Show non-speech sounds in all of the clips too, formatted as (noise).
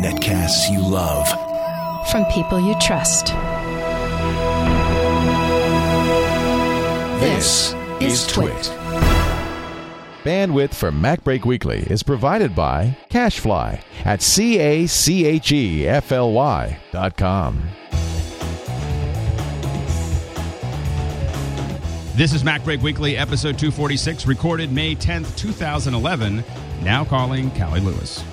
Netcasts you love. From people you trust. This is Twit. Bandwidth for MacBreak Weekly is provided by CacheFly at C A C H E F L Y dot com. This is MacBreak Weekly, episode 246, recorded May 10th, 2011. Now calling Cali Lewis.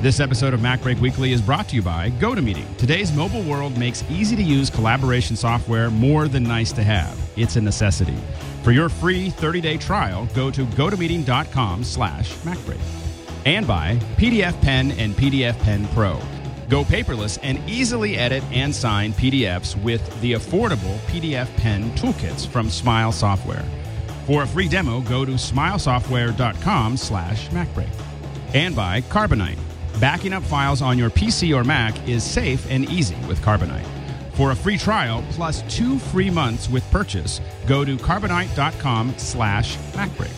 This episode of MacBreak Weekly is brought to you by GoToMeeting. Today's mobile world makes easy to use collaboration software more than nice to have. It's a necessity. For your free 30-day trial, go to gotomeeting.com slash MacBreak. And by PDF Pen and PDF Pen Pro. Go paperless and easily edit and sign PDFs with the affordable PDF Pen toolkits from Smile Software. For a free demo, go to smilesoftware.com slash MacBreak. And by Carbonite. Backing up files on your PC or Mac is safe and easy with Carbonite. For a free trial plus two free months with purchase, go to carbonite.com slash MacBreak.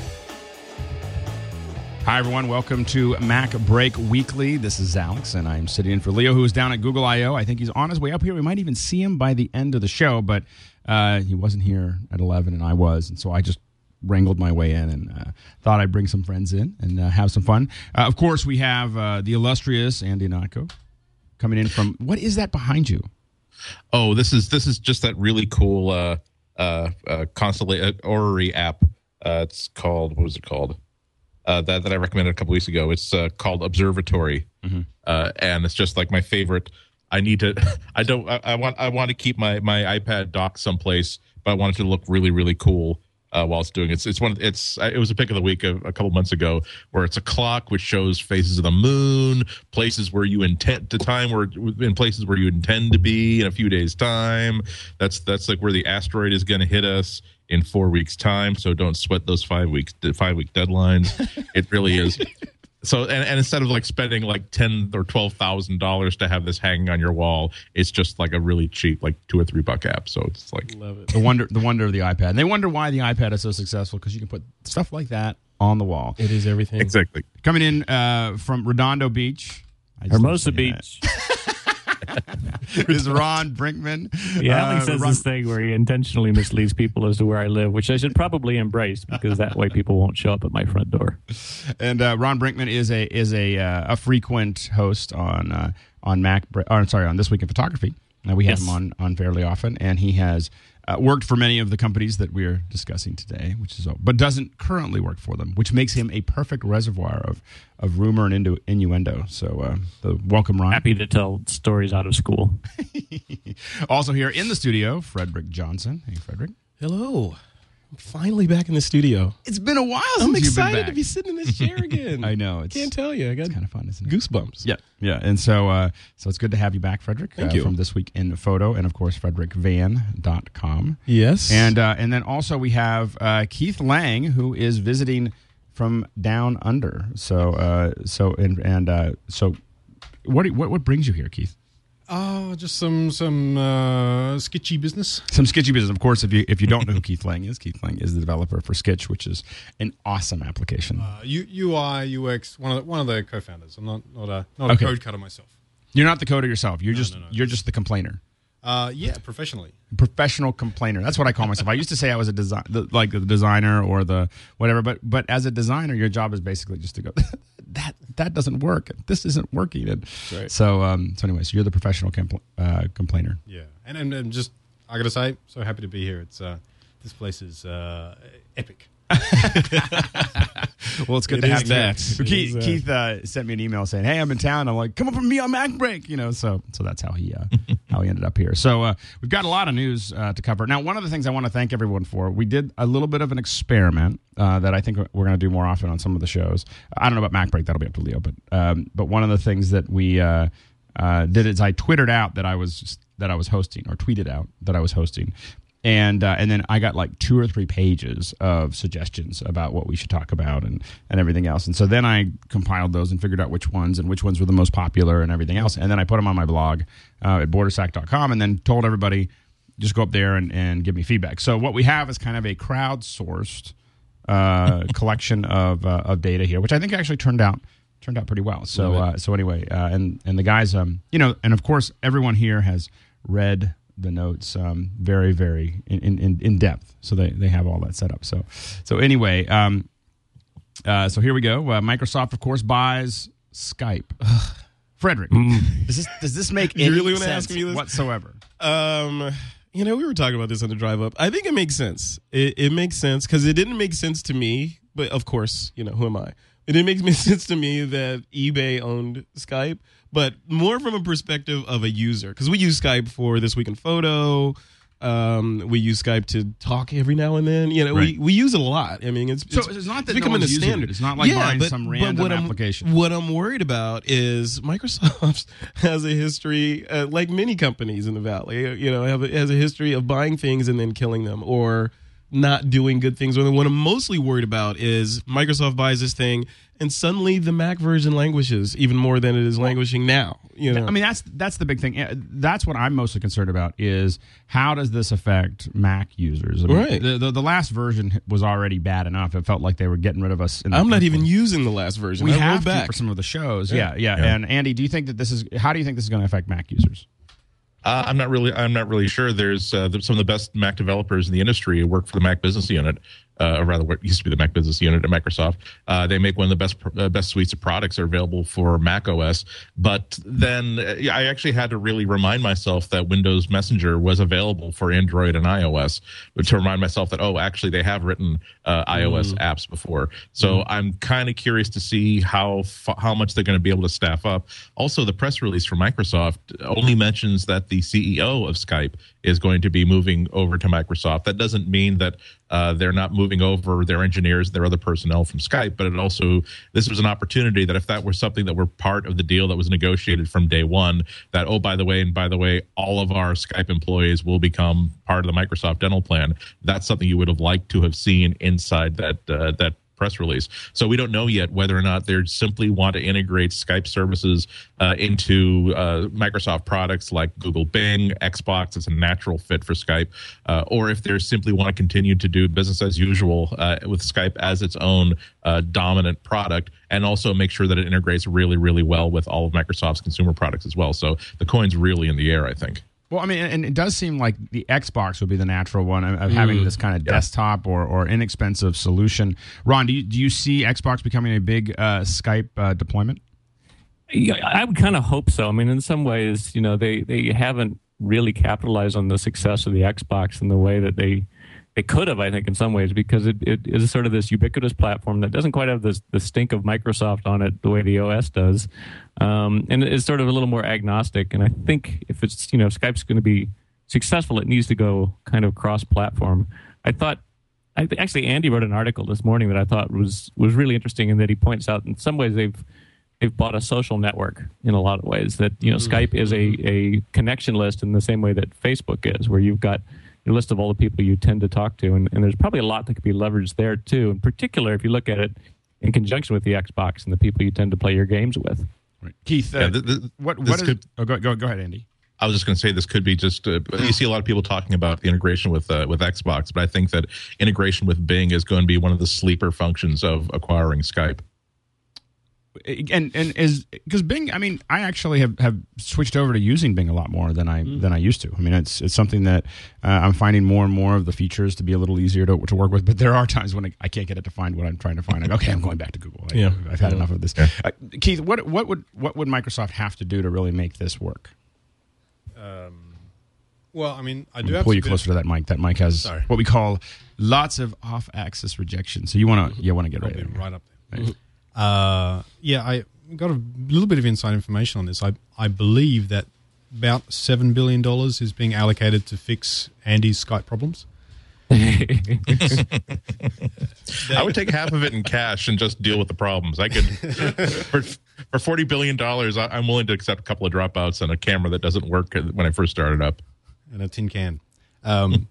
Hi, everyone. Welcome to Mac Break Weekly. This is Alex, and I'm sitting in for Leo, who is down at Google I.O. I think he's on his way up here. We might even see him by the end of the show, but uh, he wasn't here at 11, and I was. And so I just wrangled my way in and uh, thought I'd bring some friends in and uh, have some fun. Uh, of course, we have uh, the illustrious Andy Ihnatko coming in from. What is that behind you? Oh, this is this is just that really cool uh uh, uh constellation uh, orrery app. Uh, it's called what was it called? Uh, that that I recommended a couple weeks ago. It's uh, called Observatory, uh, and it's just like my favorite. I need to. (laughs) I don't. I, I want. I want to keep my my iPad docked someplace, but I want it to look really really cool. Uh, while it's doing it. it's it's one it's it was a pick of the week a, a couple months ago where it's a clock which shows phases of the moon places where you intend the time where in places where you intend to be in a few days time that's that's like where the asteroid is going to hit us in four weeks time so don't sweat those five weeks five week deadlines it really is so and, and instead of like spending like ten or twelve thousand dollars to have this hanging on your wall, it's just like a really cheap, like two or three buck app. So it's like The wonder, the wonder of the iPad. And they wonder why the iPad is so successful because you can put stuff like that on the wall. It is everything. exactly. Coming in uh, from Redondo Beach, Hermosa love saying Beach. (laughs) (laughs) is Ron Brinkmann. Yeah, Uh, says Ron- this thing where he intentionally misleads people as to where I live, which I should probably embrace because that way people won't show up at my front door. and uh, Ron Brinkmann is a is a uh, a frequent host on uh, on Mac. Or, I'm sorry, on this week in photography. We have Yes. him on on fairly often, and he has uh, worked for many of the companies that we're discussing today, which is but doesn't currently work for them, which makes him a perfect reservoir of of rumor and innu- innuendo. So, uh, the welcome, Ron. Happy to tell stories out of school. (laughs) Also here in the studio, Frederick Johnson. Hey, Frederick. Hello. I'm finally back in the studio. It's been a while I'm since you've been excited to be sitting in this chair (laughs) again. I know it's Can't tell you. I got kind of fun, isn't it? goosebumps. Yeah, yeah, and so uh, so it's good to have you back, Frederick. Thank uh, you. from this week in photo, and of course frederickvan.com. Yes. and uh, and then also we have uh, Keith Lang, who is visiting from down under. So uh, so and and uh, so what, what what brings you here, Keith? Oh, just some some uh, sketchy business. Some Sketchy business, of course. If you if you don't know who Keith Lang is, Keith Lang is the developer for Sketch, which is an awesome application. Uh, UI UX. One of the, one of the co-founders. I'm not not a not Okay. a code cutter myself. You're not the coder yourself. You're just no, no. you're just the complainer. Uh, yeah, professionally. professional complainer. That's what I call myself. I used to say I was a design, the, like the designer or the whatever. But but as a designer, your job is basically just to go (laughs) that that doesn't work. This isn't working. And right. So um so anyway, so you're the professional compl- uh, complainer. Yeah, and, and and just I gotta say, so happy to be here. It's uh, this place is uh, epic. (laughs) Well, it's good It to have that. Keith, is that. Keith uh, sent me an email saying, "Hey, I'm in town." I'm like, "Come up with me on Mac Break," you know. So so that's how he uh, (laughs) how he ended up here. So uh, we've got a lot of news uh, to cover. Now, one of the things I want to thank everyone for, we did a little bit of an experiment uh, that I think we're going to do more often on some of the shows. I don't know about Mac Break; that'll be up to Leo. But um, but one of the things that we uh, uh, did is I twittered out that I was that I was hosting, or tweeted out that I was hosting, and uh, and then I got like two or three pages of suggestions about what we should talk about and and everything else. And so then I compiled those and figured out which ones and which ones were the most popular and everything else. And then I put them on my blog uh, at bordersack.com and then told everybody just go up there and, and give me feedback. So what we have is kind of a crowdsourced uh, (laughs) collection of uh, of data here, which I think actually turned out turned out pretty well. So uh, so anyway, uh, and and the guys, um, you know, and of course everyone here has read the notes um, very very in, in, in depth, so they they have all that set up. So so anyway, um, uh, so here we go. Uh, Microsoft, of course, buys Skype. (sighs) Frederick, does this does this make (laughs) You any really wanna sense ask me this? whatsoever? Um, you know, we were talking about this on the drive up. I think it makes sense. It, it makes sense because it didn't make sense to me. But of course, you know, who am I? It didn't make (laughs) sense to me that eBay owned Skype, but more from a perspective of a user because we use Skype for this week in photo. Um, we use Skype to talk every now and then. You know, Right. we, we use it a lot. I mean, it's So it's not that no becoming one's a standard. it. It's not like buying some random what I'm- application. what I'm worried about is Microsoft (laughs) has a history, uh, like many companies in the valley, you know, have a, has a history of buying things and then killing them or not doing good things. with. What I'm mostly worried about is Microsoft buys this thing and suddenly the Mac version languishes even more than it is languishing now. You know, I mean, that's that's the big thing. That's what I'm mostly concerned about is how does this affect Mac users? I mean, Right. The, the the last version was already bad enough. It felt like they were getting rid of us. In the I'm not even using the last version. We I have to back. for some of the shows. Yeah, yeah, And Andy, do you think that this is? How do you think this is going to affect Mac users? Uh, I'm not really. I'm not really sure. There's uh, some of the best Mac developers in the industry who work for the Mac Business Unit, uh, or rather, what used to be the Mac Business Unit at Microsoft. Uh, they make one of the best uh, best suites of products that are available for Mac OS. But then uh, I actually had to really remind myself that Windows Messenger was available for Android and iOS, to remind myself that oh, actually they have written uh, iOS apps before. So I'm kind of curious to see how f- how much they're going to be able to staff up. Also, the press release from Microsoft only mentions that the CEO of Skype is going to be moving over to Microsoft. That doesn't mean that uh, they're not moving over their engineers, their other personnel from Skype, but it also this was an opportunity that if that were something that were part of the deal that was negotiated from day one, that oh by the way and by the way, all of our Skype employees will become part of the Microsoft dental plan. That's something you would have liked to have seen inside that uh, that press release. So we don't know yet whether or not they simply want to integrate Skype services uh, into uh, Microsoft products like Google Bing, Xbox. It's a natural fit for Skype, uh, or if they simply want to continue to do business as usual uh, with Skype as its own uh, dominant product, and also make sure that it integrates really, really well with all of Microsoft's consumer products as well. So the coin's really in the air, I think. Well, I mean, and it does seem like the Xbox would be the natural one of, of having this kind of desktop or, or inexpensive solution. Ron, do you, do you see Xbox becoming a big uh, Skype uh, deployment? Yeah, I would kind of hope so. I mean, in some ways, you know, they, they haven't really capitalized on the success of the Xbox in the way that they they could have, I think, in some ways, because it, it is sort of this ubiquitous platform that doesn't quite have this, the stink of Microsoft on it the way the OS does, um, and it's sort of a little more agnostic. And I think if it's you know if Skype's going to be successful, it needs to go kind of cross-platform. I thought I th- actually Andy wrote an article this morning that I thought was was really interesting, in that he points out in some ways they've they've bought a social network in a lot of ways. That you know Skype is a a connection list in the same way that Facebook is, where you've got a list of all the people you tend to talk to, and, and there's probably a lot that could be leveraged there too. In particular, if you look at it in conjunction with the Xbox and the people you tend to play your games with. Right. Keith, uh, Yeah, th- th- what, what is, could- oh, go, go, go ahead, Andy. I was just going to say this could be just uh, you see a lot of people talking about the integration with uh, with Xbox, but I think that integration with Bing is going to be one of the sleeper functions of acquiring Skype. And and is because Bing. I mean, I actually have, have switched over to using Bing a lot more than I than I used to. I mean, it's it's something that uh, I'm finding more and more of the features to be a little easier to, to work with. But there are times when I, I can't get it to find what I'm trying to find. I go, okay, I'm going back to Google. I, Yeah. I've had enough of this. Uh, Keith, what what would what would Microsoft have to do to really make this work? Um, Well, I mean, I do have pull to you bit- closer to that mic. That mic has Sorry. what we call lots of off-axis rejection. So you want to you want to get right there. right up there. Uh, yeah, I got a little bit of inside information on this. I I believe that about seven billion dollars is being allocated to fix Andy's Skype problems. (laughs) I would take half of it in cash and just deal with the problems. I could (laughs) for for forty billion dollars. I'm willing to accept a couple of dropouts and a camera that doesn't work when I first started up. and a tin can. Um,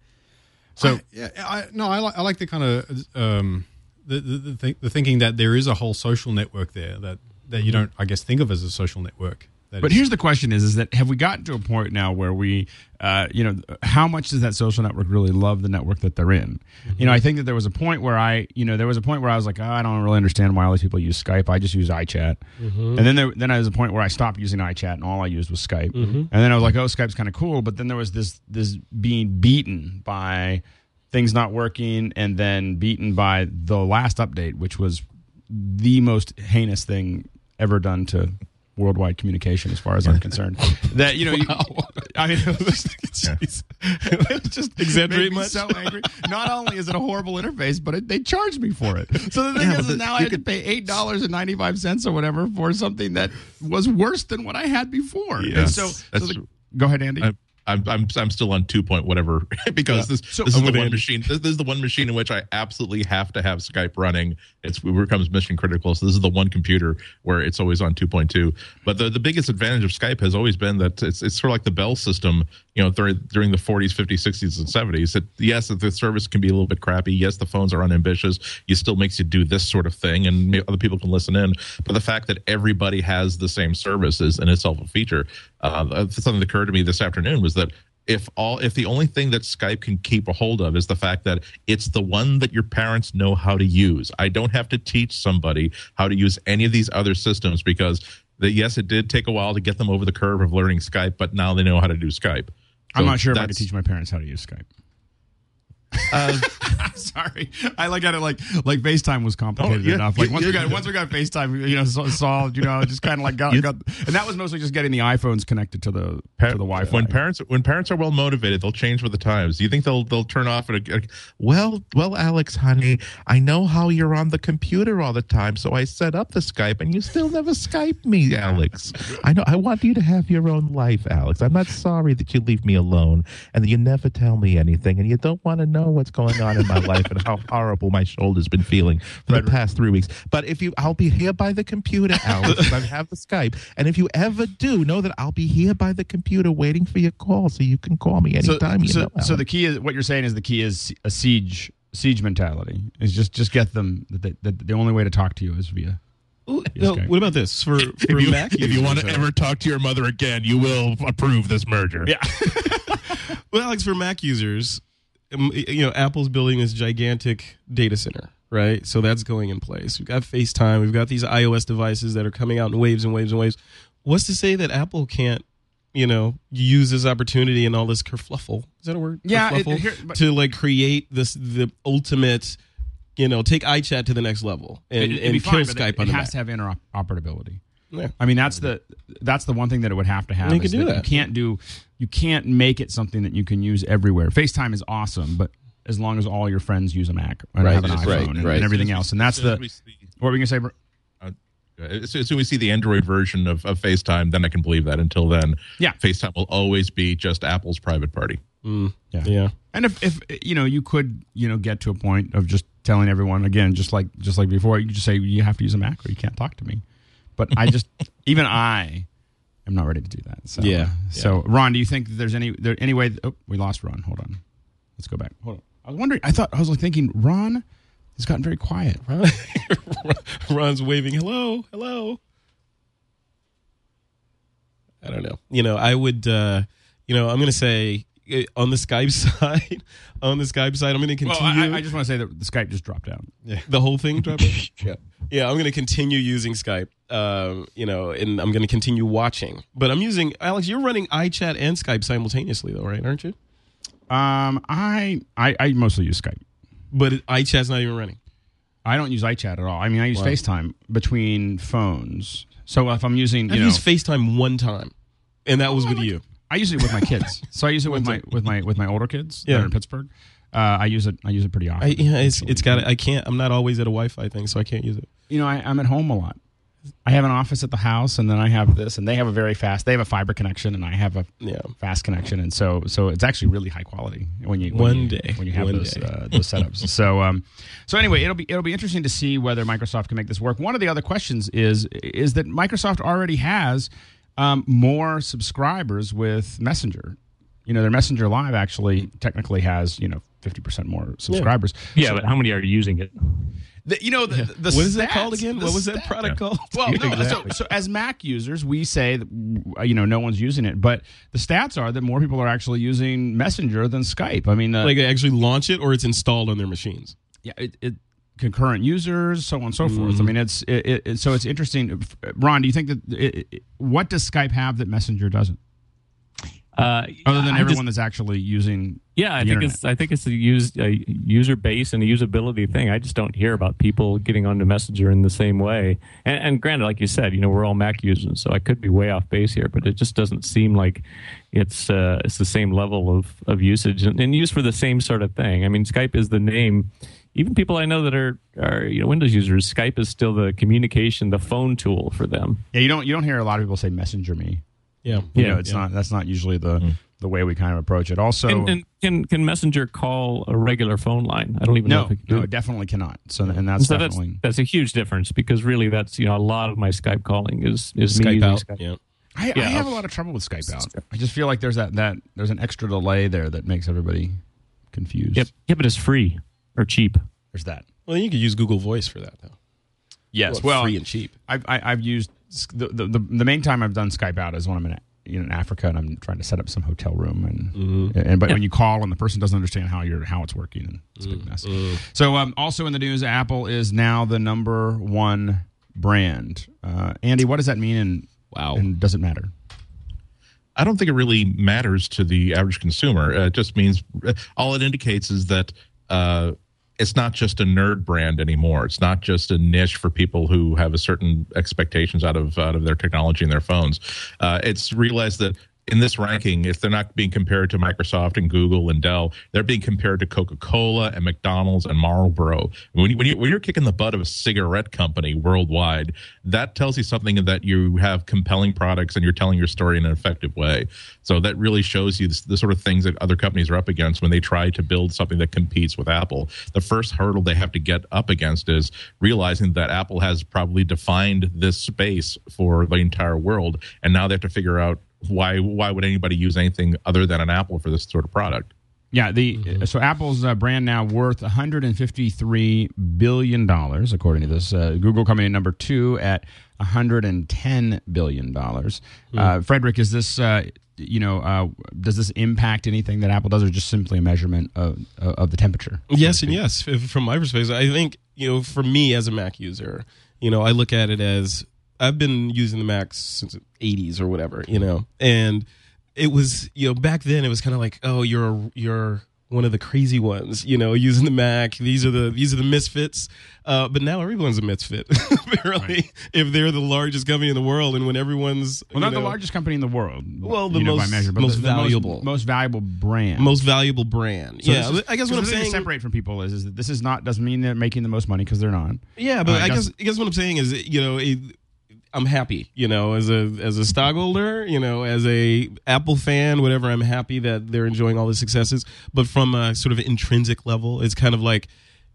(laughs) so yeah, I, no, I like I like the kind of um, the the, the, th- the thinking that there is a whole social network there that that you don't I guess think of as a social network That But is- here's the question: is is that have we gotten to a point now where we, uh, you know, how much does that social network really love the network that they're in? You know, I think that there was a point where I, you know, there was a point where I was like, oh, I don't really understand why all these people use Skype. I just use iChat, mm-hmm. and then there, then there was a point where I stopped using iChat and all I used was Skype, mm-hmm. and then I was like, oh, Skype's kind of cool. But then there was this this being beaten by things not working, and then beaten by the last update, which was the most heinous thing ever done to worldwide communication, as far as I'm concerned. That you know, you- I mean, (laughs) it was, (laughs) it just Exaggerate much? So angry. Not only is it a horrible interface, but it, they charged me for it. So the thing Yeah, is, but is now I had to pay eight dollars and ninety five cents or whatever for something that was worse than what I had before. Yes, so, so the- go ahead, Andy. I'm, I'm I'm I'm still on two point whatever (laughs) because this So- this is the one machine. This, this is the one machine in which I absolutely have to have Skype running. It's it becomes mission critical. So this is the one computer where it's always on two point two. But the the biggest advantage of Skype has always been that it's it's sort of like the Bell system. You know, during during the 40s, 50s, 60s, and 70s. That yes, the service can be a little bit crappy. Yes, the phones are unambitious. You still makes you do this sort of thing, and other people can listen in. But the fact that everybody has the same service is in itself a feature. Uh, something that occurred to me this afternoon was that if all if the only thing that Skype can keep a hold of is the fact that it's the one that your parents know how to use. I don't have to teach somebody how to use any of these other systems because the, yes, it did take a while to get them over the curve of learning Skype, but now they know how to do Skype. I'm not sure if I could teach my parents how to use Skype. Uh, (laughs) Sorry, I like at it like like FaceTime was complicated Oh, yeah, enough. Like yeah, once we yeah. got once we got FaceTime, you know, so- solved. You know, just kind of like got, got, and that was mostly just getting the iPhones connected to the to the Wi-Fi. When parents when parents are well motivated, they'll change with the times. Do you think they'll they'll turn off at a, well well Alex honey, I know how you're on the computer all the time, so I set up the Skype and you still never Skype me, Alex. I know I want you to have your own life, Alex. I'm not sorry that you leave me alone and that you never tell me anything and you don't want to know what's going on in my (laughs) life and how horrible my shoulder's been feeling for the past three weeks. But if you I'll be here by the computer, (laughs) Alex. I have the Skype. And if you ever do, know that I'll be here by the computer waiting for your call so you can call me so anytime you so, know. so the key is what you're saying is the key is a siege siege mentality is just just get them that that the only way to talk to you is via Ooh, no, what about this for, (laughs) for if you, Mac? to ever talk to your mother again, you will approve this merger. yeah Well, Alex, for Mac users, Um, you know, Apple's building this gigantic data center, right? So that's going in place. We've got FaceTime. We've got these iOS devices that are coming out in waves and waves and waves. What's to say that Apple can't, you know, use this opportunity and all this kerfluffle? Is that a word? Yeah, it- here- but- to like create this the ultimate, you know, take iChat to the next level and, It- and kill fine, Skype it, on it the has Mac. to have interoperability. Yeah. I mean, that's the that's the one thing that it would have to have. You can do You that. can't do you can't make it something that you can use everywhere. FaceTime is awesome, but as long as all your friends use a Mac and Right, have an iPhone right, and, right. and everything else, and that's As the see- what were we gonna say? Bro? As soon as we see the Android version of, of FaceTime, then I can believe that. Until then, Yeah. FaceTime will always be just Apple's private party. Mm, Yeah. yeah. And if, if you know you could you know get to a point of just telling everyone again, just like just like before, you just say you have to use a Mac or you can't talk to me. But I just (laughs) even I am not ready to do that. So, Yeah. So Ron, do you think there's any there any way? Oh, we lost Ron. Hold on. Let's go back. Hold on. I was wondering. I thought I was like thinking Ron has gotten very quiet. Ron, (laughs) Ron's waving, hello, hello. I don't know. You know, I would, uh, you know, I'm going to say on the Skype (laughs) side, on the Skype side, I'm going to Well, continue. I, I just want to say that the Skype just dropped out. the whole thing drop it? (laughs) yeah. Yeah, I'm going to continue using Skype, um, you know, and I'm going to continue watching. But I'm using, Alex, you're running iChat and Skype simultaneously, though, right? Aren't you? Um, I, I I mostly use Skype. But iChat's not even running. I don't use iChat at all. I mean, I use Wow. FaceTime between phones. So if I'm using, you I've know, used FaceTime one time, and that was with you. I use it with my kids. (laughs) so I use it with my with my with my older kids that are in Pittsburgh. Uh, I use it. I use it pretty often. I, yeah, it's it's got. I can't. I'm not always at a Wi-Fi thing, so I can't use it. you know, I, I'm at home a lot. I have an office at the house, and then I have this, and they have a very fast. They have a fiber connection, and I have a Yeah. fast connection, and so so it's actually really high quality when you when One you- day. when you have One those uh, those setups. (laughs) so um, so anyway, it'll be it'll be interesting to see whether Microsoft can make this work. One of the other questions is is that Microsoft already has um, more subscribers with Messenger. You know, their Messenger Live actually technically has you know fifty percent more subscribers. Yeah, but how many are using it? The, you know the, the What is that stats- called again? What was that stat- product called? (laughs) Well, no, Exactly. so, so as Mac users, we say that uh, you know no one's using it, but the stats are that more people are actually using Messenger than Skype. I mean, uh, like they actually launch it or it's installed on their machines. yeah, it, it concurrent users, so on and so forth. Mm-hmm. I mean, it's it, it, so it's interesting. Ron, do you think that it, what does Skype have that Messenger doesn't, Uh, other than I everyone just- that's actually using? Yeah, I think internet? it's I think it's a, use, a user base and a usability thing. I just don't hear about people getting onto Messenger in the same way. And, and granted, like you said, you know, we're all Mac users, so I could be way off base here, but it just doesn't seem like it's uh, it's the same level of, of usage and, and used for the same sort of thing. I mean, Skype is the name. Even people I know that are are you know Windows users, Skype is still the communication, the phone tool for them. Yeah, you don't you don't hear a lot of people say Messenger me. Yeah. You Yeah, know, it's yeah. not that's not usually the mm. the way we kind of approach it. Also, and, and can can Messenger call a regular phone line? I don't even know no, if it can no, it. it definitely cannot. So and that's so that's definitely. that's a huge difference because really that's you know a lot of my Skype calling is is me Skype using out. Skype. Yeah. I, I have a lot of trouble with Skype out. I just feel like there's that that there's an extra delay there that makes everybody confused. Yep, yeah, but it's free or cheap. There's that. Well, you could use Google Voice for that though. Yes, Well, well, free and cheap. I've I, I've used the, the the the main time I've done Skype out is when I'm in you know, in Africa and I'm trying to set up some hotel room and and but when you call and the person doesn't understand how you're how it's working and it's a big mess. So um, also in the news, Apple is now the number one brand. Uh, Andy, what does that mean? And Wow. and does it matter? I don't think it really matters to the average consumer. Uh, it just means all it indicates is that uh, it's not just a nerd brand anymore. It's not just a niche for people who have a certain expectations out of out of their technology and their phones. Uh, it's realized that in this ranking, if they're not being compared to Microsoft and Google and Dell, they're being compared to Coca Cola and McDonald's and Marlboro. When, you, when, you, when you're kicking the butt of a cigarette company worldwide, that tells you something that you have compelling products and you're telling your story in an effective way. So that really shows you the, the sort of things that other companies are up against when they try to build something that competes with Apple. The first hurdle they have to get up against is realizing that Apple has probably defined this space for the entire world, and now they have to figure out why why would anybody use anything other than an Apple for this sort of product? Yeah, the so Apple's uh, brand now worth 153 billion dollars, according to this. Uh, Google coming in number two at 110 billion dollars. Uh, Frederick, is this uh, you know uh, does this impact anything that Apple does, or just simply a measurement of of the temperature? Yes and yes. From my perspective, I think you know, for me as a Mac user, you know, I look at it as I've been using the Mac since the '80s or whatever, you know, and it was you know back then it was kind of like, oh, you're you're one of the crazy ones, you know, (laughs) using the Mac. These are the these are the misfits. Uh, but now everyone's a misfit, (laughs) apparently. If they're the largest company in the world, and when everyone's Well, not you the largest company in the world. Well, the you know, most- measure, most the, the valuable. most, valuable brand. most valuable brand, So yeah. is- I guess what I'm the thing to saying separate from people is, is that this is not doesn't mean they're making the most money because they're not. Yeah, but Uh, I guess I guess what I'm saying is, you know, it, I'm happy, you know, as a as a stockholder, you know, as a Apple fan, whatever. I'm happy that they're enjoying all the successes. But from a sort of intrinsic level, it's kind of like,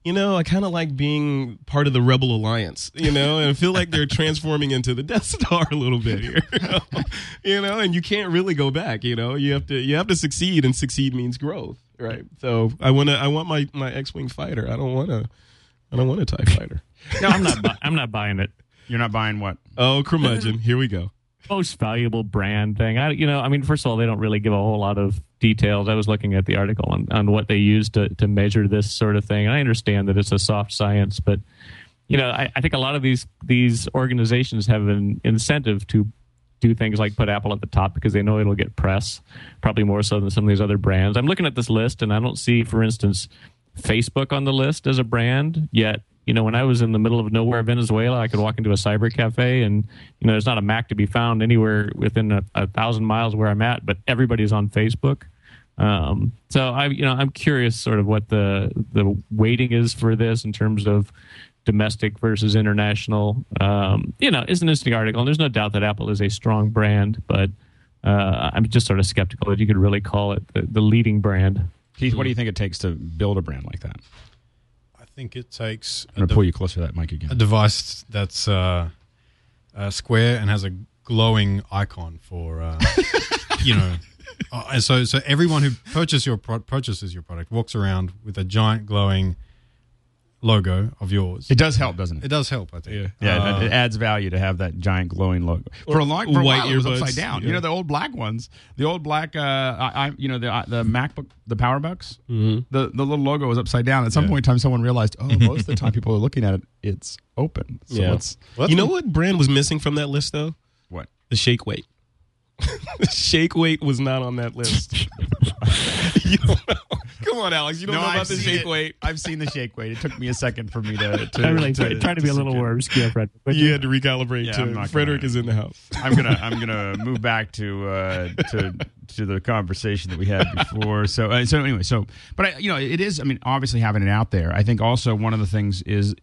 you know, I kind of like being part of the Rebel Alliance, you know, and I feel like they're transforming into the Death Star a little bit here, (laughs) you know? and you can't really go back, you know, you have to you have to succeed, and succeed means growth, right? So I want to I want my my X-wing fighter. I don't want to I don't want a Tie fighter. (laughs) No, I'm not. bu- I'm not buying it. You're not buying what? Oh, curmudgeon. Here we go. most valuable brand thing. I, you know, I mean, first of all, they don't really give a whole lot of details. I was looking at the article on, on what they use to, to measure this sort of thing. And I understand that it's a soft science, but you know, I, I think a lot of these these organizations have an incentive to do things like put Apple at the top because they know it'll get press, probably more so than some of these other brands. I'm looking at this list and I don't see, for instance, Facebook on the list as a brand yet. You know, when I was in the middle of nowhere, Venezuela, I could walk into a cyber cafe and, you know, there's not a Mac to be found anywhere within a, a thousand miles where I'm at, but everybody's on Facebook. Um, so I, you know, I'm curious sort of what the, the waiting is for this in terms of domestic versus international. Um, you know, it's an interesting article and there's no doubt that Apple is a strong brand, but, uh, I'm just sort of skeptical that you could really call it the, the leading brand. Keith, what do you think it takes to build a brand like that? I think it takes I'm a, gonna pull you closer to that mic again. a device that's uh, uh, square and has a glowing icon for uh, (laughs) you know. Uh, and so, so everyone who purchases your pro- purchases your product walks around with a giant glowing logo of yours. It does help, doesn't It it? does help, I think. Yeah. Yeah, Uh, it, it adds value to have that giant glowing logo. For a long, for a while, it was upside down. yeah. You know the old black ones, the old black. Uh, I, I you know the uh, the MacBook, the PowerBooks. Mm-hmm. The the little logo was upside down. At some point in time, someone realized, oh, most of the time people are looking at it, it's open. So yeah. let's you know what brand was missing from that list though? what? The shake weight. (laughs) the shake weight was not on that list. (laughs) (laughs) you don't know. Come on, Alex. You don't know about the shake weight. I've seen the shake weight. It took me a second for me to. (laughs) to I really to, try, try to be a little sink in. more obscure, Fred. Would You had to recalibrate Yeah, I'm too. Frederick gonna- is in the house. (laughs) I'm gonna I'm gonna move back to uh, to to the conversation that we had before. So uh, so anyway, so but I, you know it is. I mean, obviously having it out there. I think also one of the things is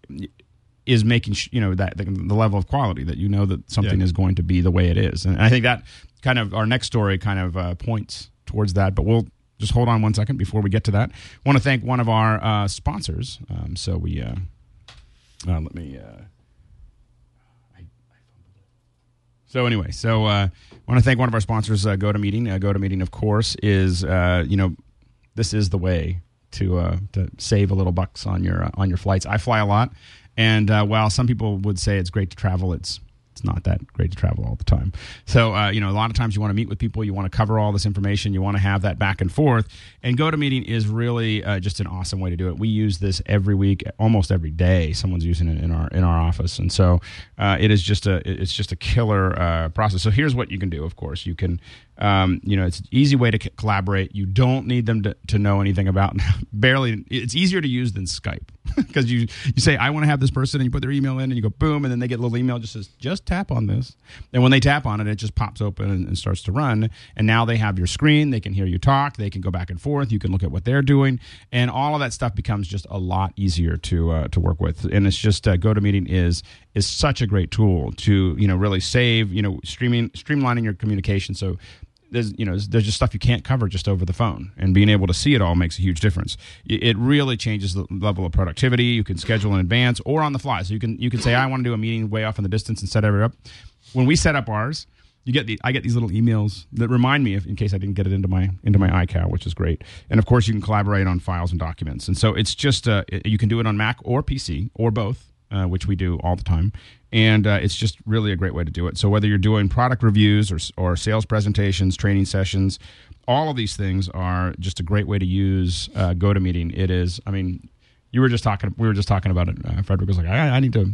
is making sh- you know that the, the level of quality that you know that something Yeah. is going to be the way it is, and I think that kind of our next story kind of uh, points towards that. But we'll just hold on one second before we get to that. I want to thank one of our uh, sponsors. Um, so we uh, uh, let me. Uh, So anyway, so uh, I want to thank one of our sponsors, uh, GoToMeeting. Uh, GoToMeeting, of course, is uh, you know this is the way to uh, to save a little bucks on your uh, on your flights. I fly a lot, and uh, while some people would say it's great to travel, it's it's not that great to travel all the time. So uh, you know, a lot of times you want to meet with people, you want to cover all this information, you want to have that back and forth. And GoToMeeting is really uh, just an awesome way to do it. We use this every week, almost every day. Someone's using it in our in our office, and so uh, it is just a it's just a killer uh, process. So here's what you can do. Of course, you can um, you know it's an easy way to c- collaborate. You don't need them to, to know anything about. (laughs) Barely, it's easier to use than Skype (laughs) because you you say I want to have this person, and you put their email in, and you go boom, and then they get a little email just says just tap on this, and when they tap on it, it just pops open and, and starts to run. And now they have your screen. They can hear you talk. They can go back and forth. You can look at what they're doing, and all of that stuff becomes just a lot easier to uh, to work with. And it's just uh, GoToMeeting is is such a great tool to you know really save you know streaming streamlining your communication. So there's you know there's just stuff you can't cover just over the phone. And being able to see it all makes a huge difference. It really changes the level of productivity. You can schedule in advance or on the fly. So you can you can say i want to do a meeting way off in the distance and set it up. When we set up ours you get the i get these little emails that remind me if in case i didn't get it into my into my iCal, which is great. And of course you can collaborate on files and documents. And so it's just uh, you can do it on mac or pc or both uh, which we do all the time. And uh, it's just really a great way to do it. So whether you're doing product reviews or, or sales presentations, training sessions, all of these things are just a great way to use uh, GoToMeeting. It is. I mean, you were just talking. We were just talking about it. Uh, Frederick was like, I, I need to.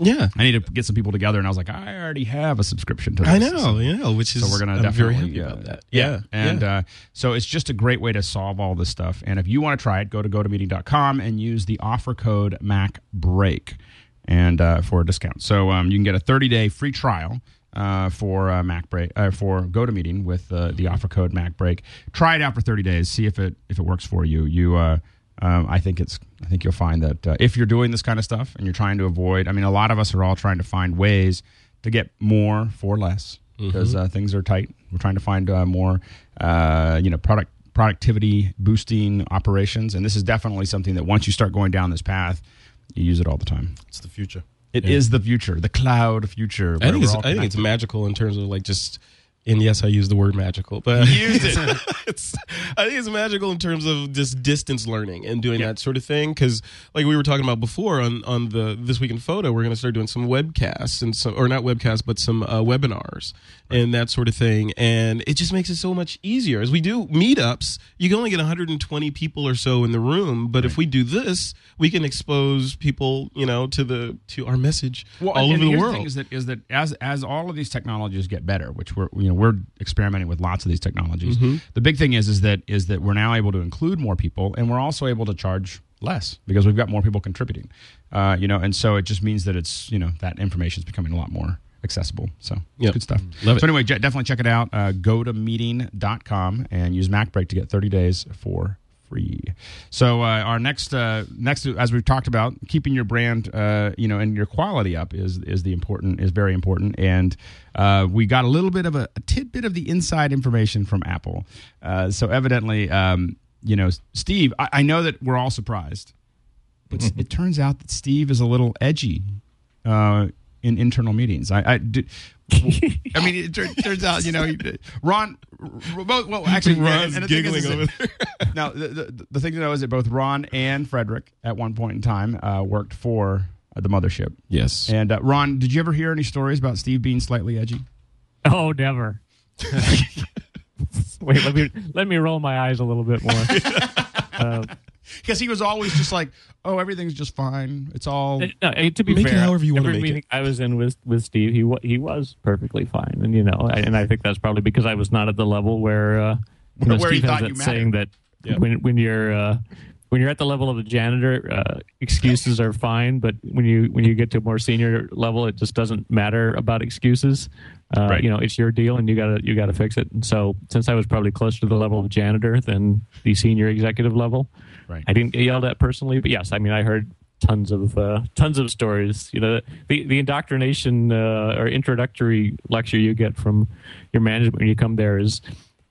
Yeah. I need to get some people together, and I was like, I already have a subscription to this. I know, you know, which is So we're gonna I'm definitely very happy uh, about that. Yeah, Yeah, and yeah. Uh, so it's just a great way to solve all this stuff. And if you want to try it, go to gotomeeting.com and use the offer code MacBreak and uh, for a discount. So um, you can get a 30 day free trial. Uh, for uh, MacBreak, uh, for GoToMeeting with uh, the offer code MacBreak, try it out for 30 days. See if it if it works for you. You, uh, um, I think it's. I think you'll find that uh, if you're doing this kind of stuff and you're trying to avoid. I mean, a lot of us are all trying to find ways to get more for less because uh, things are tight. We're trying to find uh, more, uh, you know, product productivity boosting operations, and this is definitely something that once you start going down this path, you use it all the time. It's the future. It is the future, the cloud future. I think it's I think it's magical in terms of like just and yes, I use the word magical, but (laughs) it. it's, I think it's magical in terms of just distance learning and doing that sort of thing. Because, like we were talking about before on on the this week in photo, we're going to start doing some webcasts and some or not webcasts, but some uh, webinars and that sort of thing. And it just makes it so much easier. As we do meetups, you can only get 120 people or so in the room, but if we do this, we can expose people, you know, to the to our message Well, all over the world. thing is that is that as as all of these technologies get better, which we're you know we're experimenting with lots of these technologies. Mm-hmm. The big thing is is that is that we're now able to include more people, and we're also able to charge less because we've got more people contributing. Uh, you know, and so it just means that it's you know that information is becoming a lot more accessible. So Yep. good stuff. Love so it. anyway, definitely check it out. Uh, go to meeting.com and use MacBreak to get 30 days for free. So uh, our next uh, next as we've talked about, keeping your brand uh, you know and your quality up is is the important is very important. And uh, we got a little bit of a, a tidbit of the inside information from Apple. Uh, so evidently, um, you know, Steve, I, I know that we're all surprised, but (laughs) it turns out that Steve is a little edgy. Uh, in internal meetings. I, I did. I mean, it tur- turns out, you know, Ron, r- both, well, actually, Ron's and the giggling is over that- (laughs) Now, the, the, the thing to know is that both Ron and Frederick, at one point in time, uh, worked for uh, the mothership. Yes. And uh, Ron, did you ever hear any stories about Steve being slightly edgy? Oh, never. (laughs) Wait, let me let me roll my eyes a little bit more. (laughs) Uh, (laughs) Because he was always just like, "Oh, everything's just fine. It's all." no, to be Make it fair, however you wanna every make it. I was in with with Steve, he he was perfectly fine, and you know, I- and I think that's probably because I was not at the level where uh, you (laughs) know, Where he Steve has thought that you mattered. saying that when when you're uh, when you're at the level of a janitor, uh, excuses are fine, but when you when you get to a more senior level, it just doesn't matter about excuses. Uh, Right. You know, it's your deal, and you gotta you gotta fix it. And so, since I was probably closer to the level of janitor than the senior executive level, Right. I didn't get yelled at personally, but yes, I mean, I heard tons of uh, tons of stories. You know, the the indoctrination uh, or introductory lecture you get from your management when you come there is.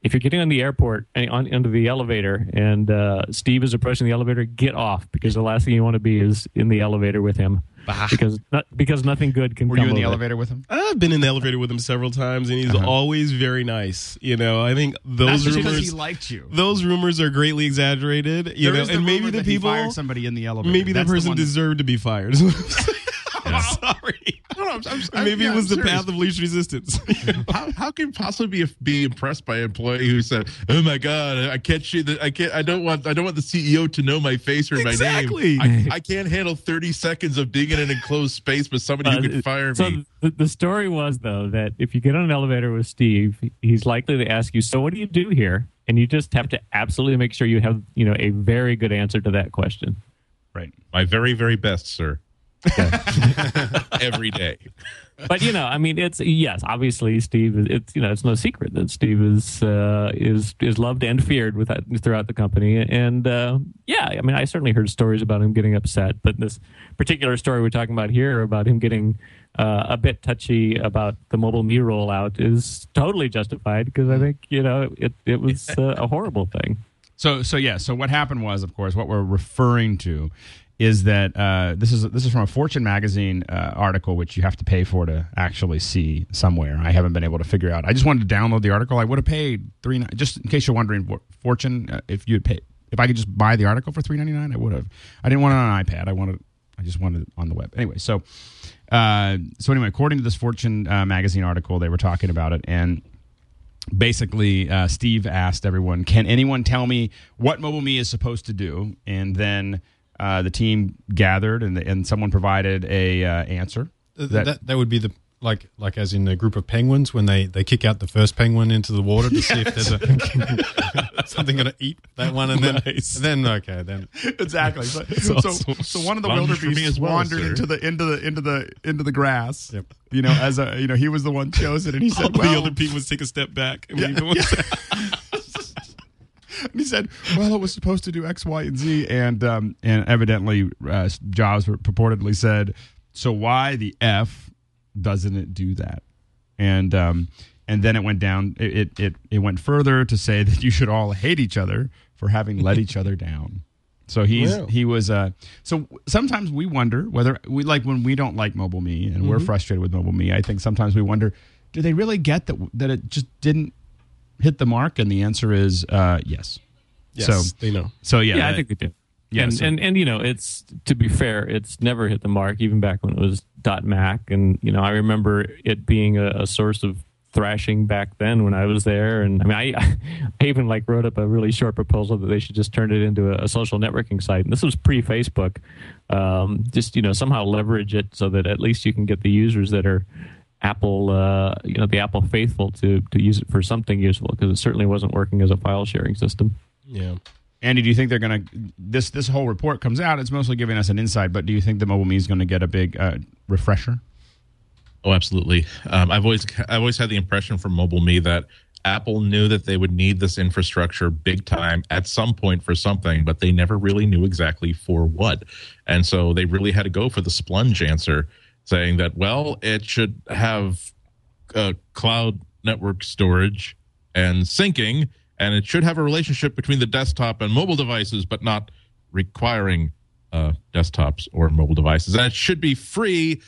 If you're getting on the airport and on into the elevator and uh, Steve is approaching the elevator, get off because the last thing you want to be is in the elevator with him because not, because nothing good can Were come you in the of it. elevator with him? I've been in the elevator with him several times, and he's uh-huh. always very nice. You know, I think those That's because rumors, he liked you. those rumors are greatly exaggerated. You There know, is and maybe the that he people, fired somebody in the elevator. maybe That's the person one- deserved to be fired. (laughs) (laughs) is what (laughs) I'm sorry. No, no, I'm, I'm, I'm- Maybe yeah, it was I'm the serious. path of least resistance. (laughs) how, how can you possibly be be impressed by an employee who said, "Oh my God, I can't shoot the, I can't, I don't want, I don't want the CEO to know my face or Exactly. my name. I, I can't handle thirty seconds of being in an enclosed space with somebody who Uh, can fire so me." The, the story was though that if you get on an elevator with Steve, he's likely to ask you, "So what do you do here?" And you just have to absolutely make sure you have you know a very good answer to that question. Right. My very, very best, sir. (laughs) Every day. But you know, I mean, it's yes, obviously Steve. is It's you know, it's no secret that Steve is uh, is is loved and feared with that, throughout the company. And uh, yeah, I mean, I certainly heard stories about him getting upset, but this particular story we're talking about here about him getting uh, a bit touchy about the mobile me rollout is totally justified because I think you know it it was (laughs) uh, a horrible thing. So so yeah. So what happened was, of course, what we're referring to is that uh, this is this is from a Fortune magazine uh, article, which you have to pay for to actually see somewhere. I haven't been able to figure out. I just wanted to download the article. I would have paid three. Just in case you're wondering, For- Fortune, uh, if you'd pay, if I could just buy the article for three ninety nine, I would have. I didn't want it on an iPad. I wanted. I just wanted it on the web. Anyway, so uh, so anyway, according to this Fortune uh, magazine article, they were talking about it and basically uh, steve asked everyone can anyone tell me what mobile me is supposed to do and then uh, the team gathered and, and someone provided a uh, answer That, that that would be the like like as in a group of penguins when they they kick out the first penguin into the water to see if there's a (laughs) something going to eat that one and then Nice. then okay then exactly so, so, so one of the Sponge for me wildebeests as well, wandered sir. into the into the into the into the grass Yep. you know as a you know he was the one chosen and he All said (laughs) the other people take a step back. And Yeah, the (laughs) (laughs) And he said, "Well, it was supposed to do X, Y, and Z," and um, and evidently uh, Jobs purportedly said, "So why the f doesn't it do that?" And um, and then it went down. It, it it went further to say that you should all hate each other for having let each other down. So he's Wow. he was uh so sometimes we wonder whether we like when we don't like mobile me and we're frustrated with mobile me. I think sometimes we wonder, do they really get that that it just didn't hit the mark? And the answer is uh, yes. Yes, So they know. so yeah, Yeah, I that- think they do. Yeah, and, so- and and you know, it's to be fair, it's never hit the mark, even back when it was .Mac, and you know, I remember it being a, a source of thrashing back then when I was there, and I mean, I (laughs) I even like wrote up a really short proposal that they should just turn it into a, a social networking site, and this was pre Facebook. Um, just you know, somehow leverage it so that at least you can get the users that are Apple, uh, you know, the Apple faithful to to use it for something useful because it certainly wasn't working as a file sharing system. Yeah. Andy, do you think they're going to this this whole report comes out? It's mostly giving us an insight, but do you think the mobile me is going to get a big uh, refresher? Oh, absolutely. Um, I've always I've always had the impression from Mobile Me that Apple knew that they would need this infrastructure big time at some point for something, but they never really knew exactly for what. And so they really had to go for the splunge answer, saying that well, it should have uh, cloud network storage and syncing, and it should have a relationship between the desktop and mobile devices, but not requiring uh, desktops or mobile devices. And it should be free,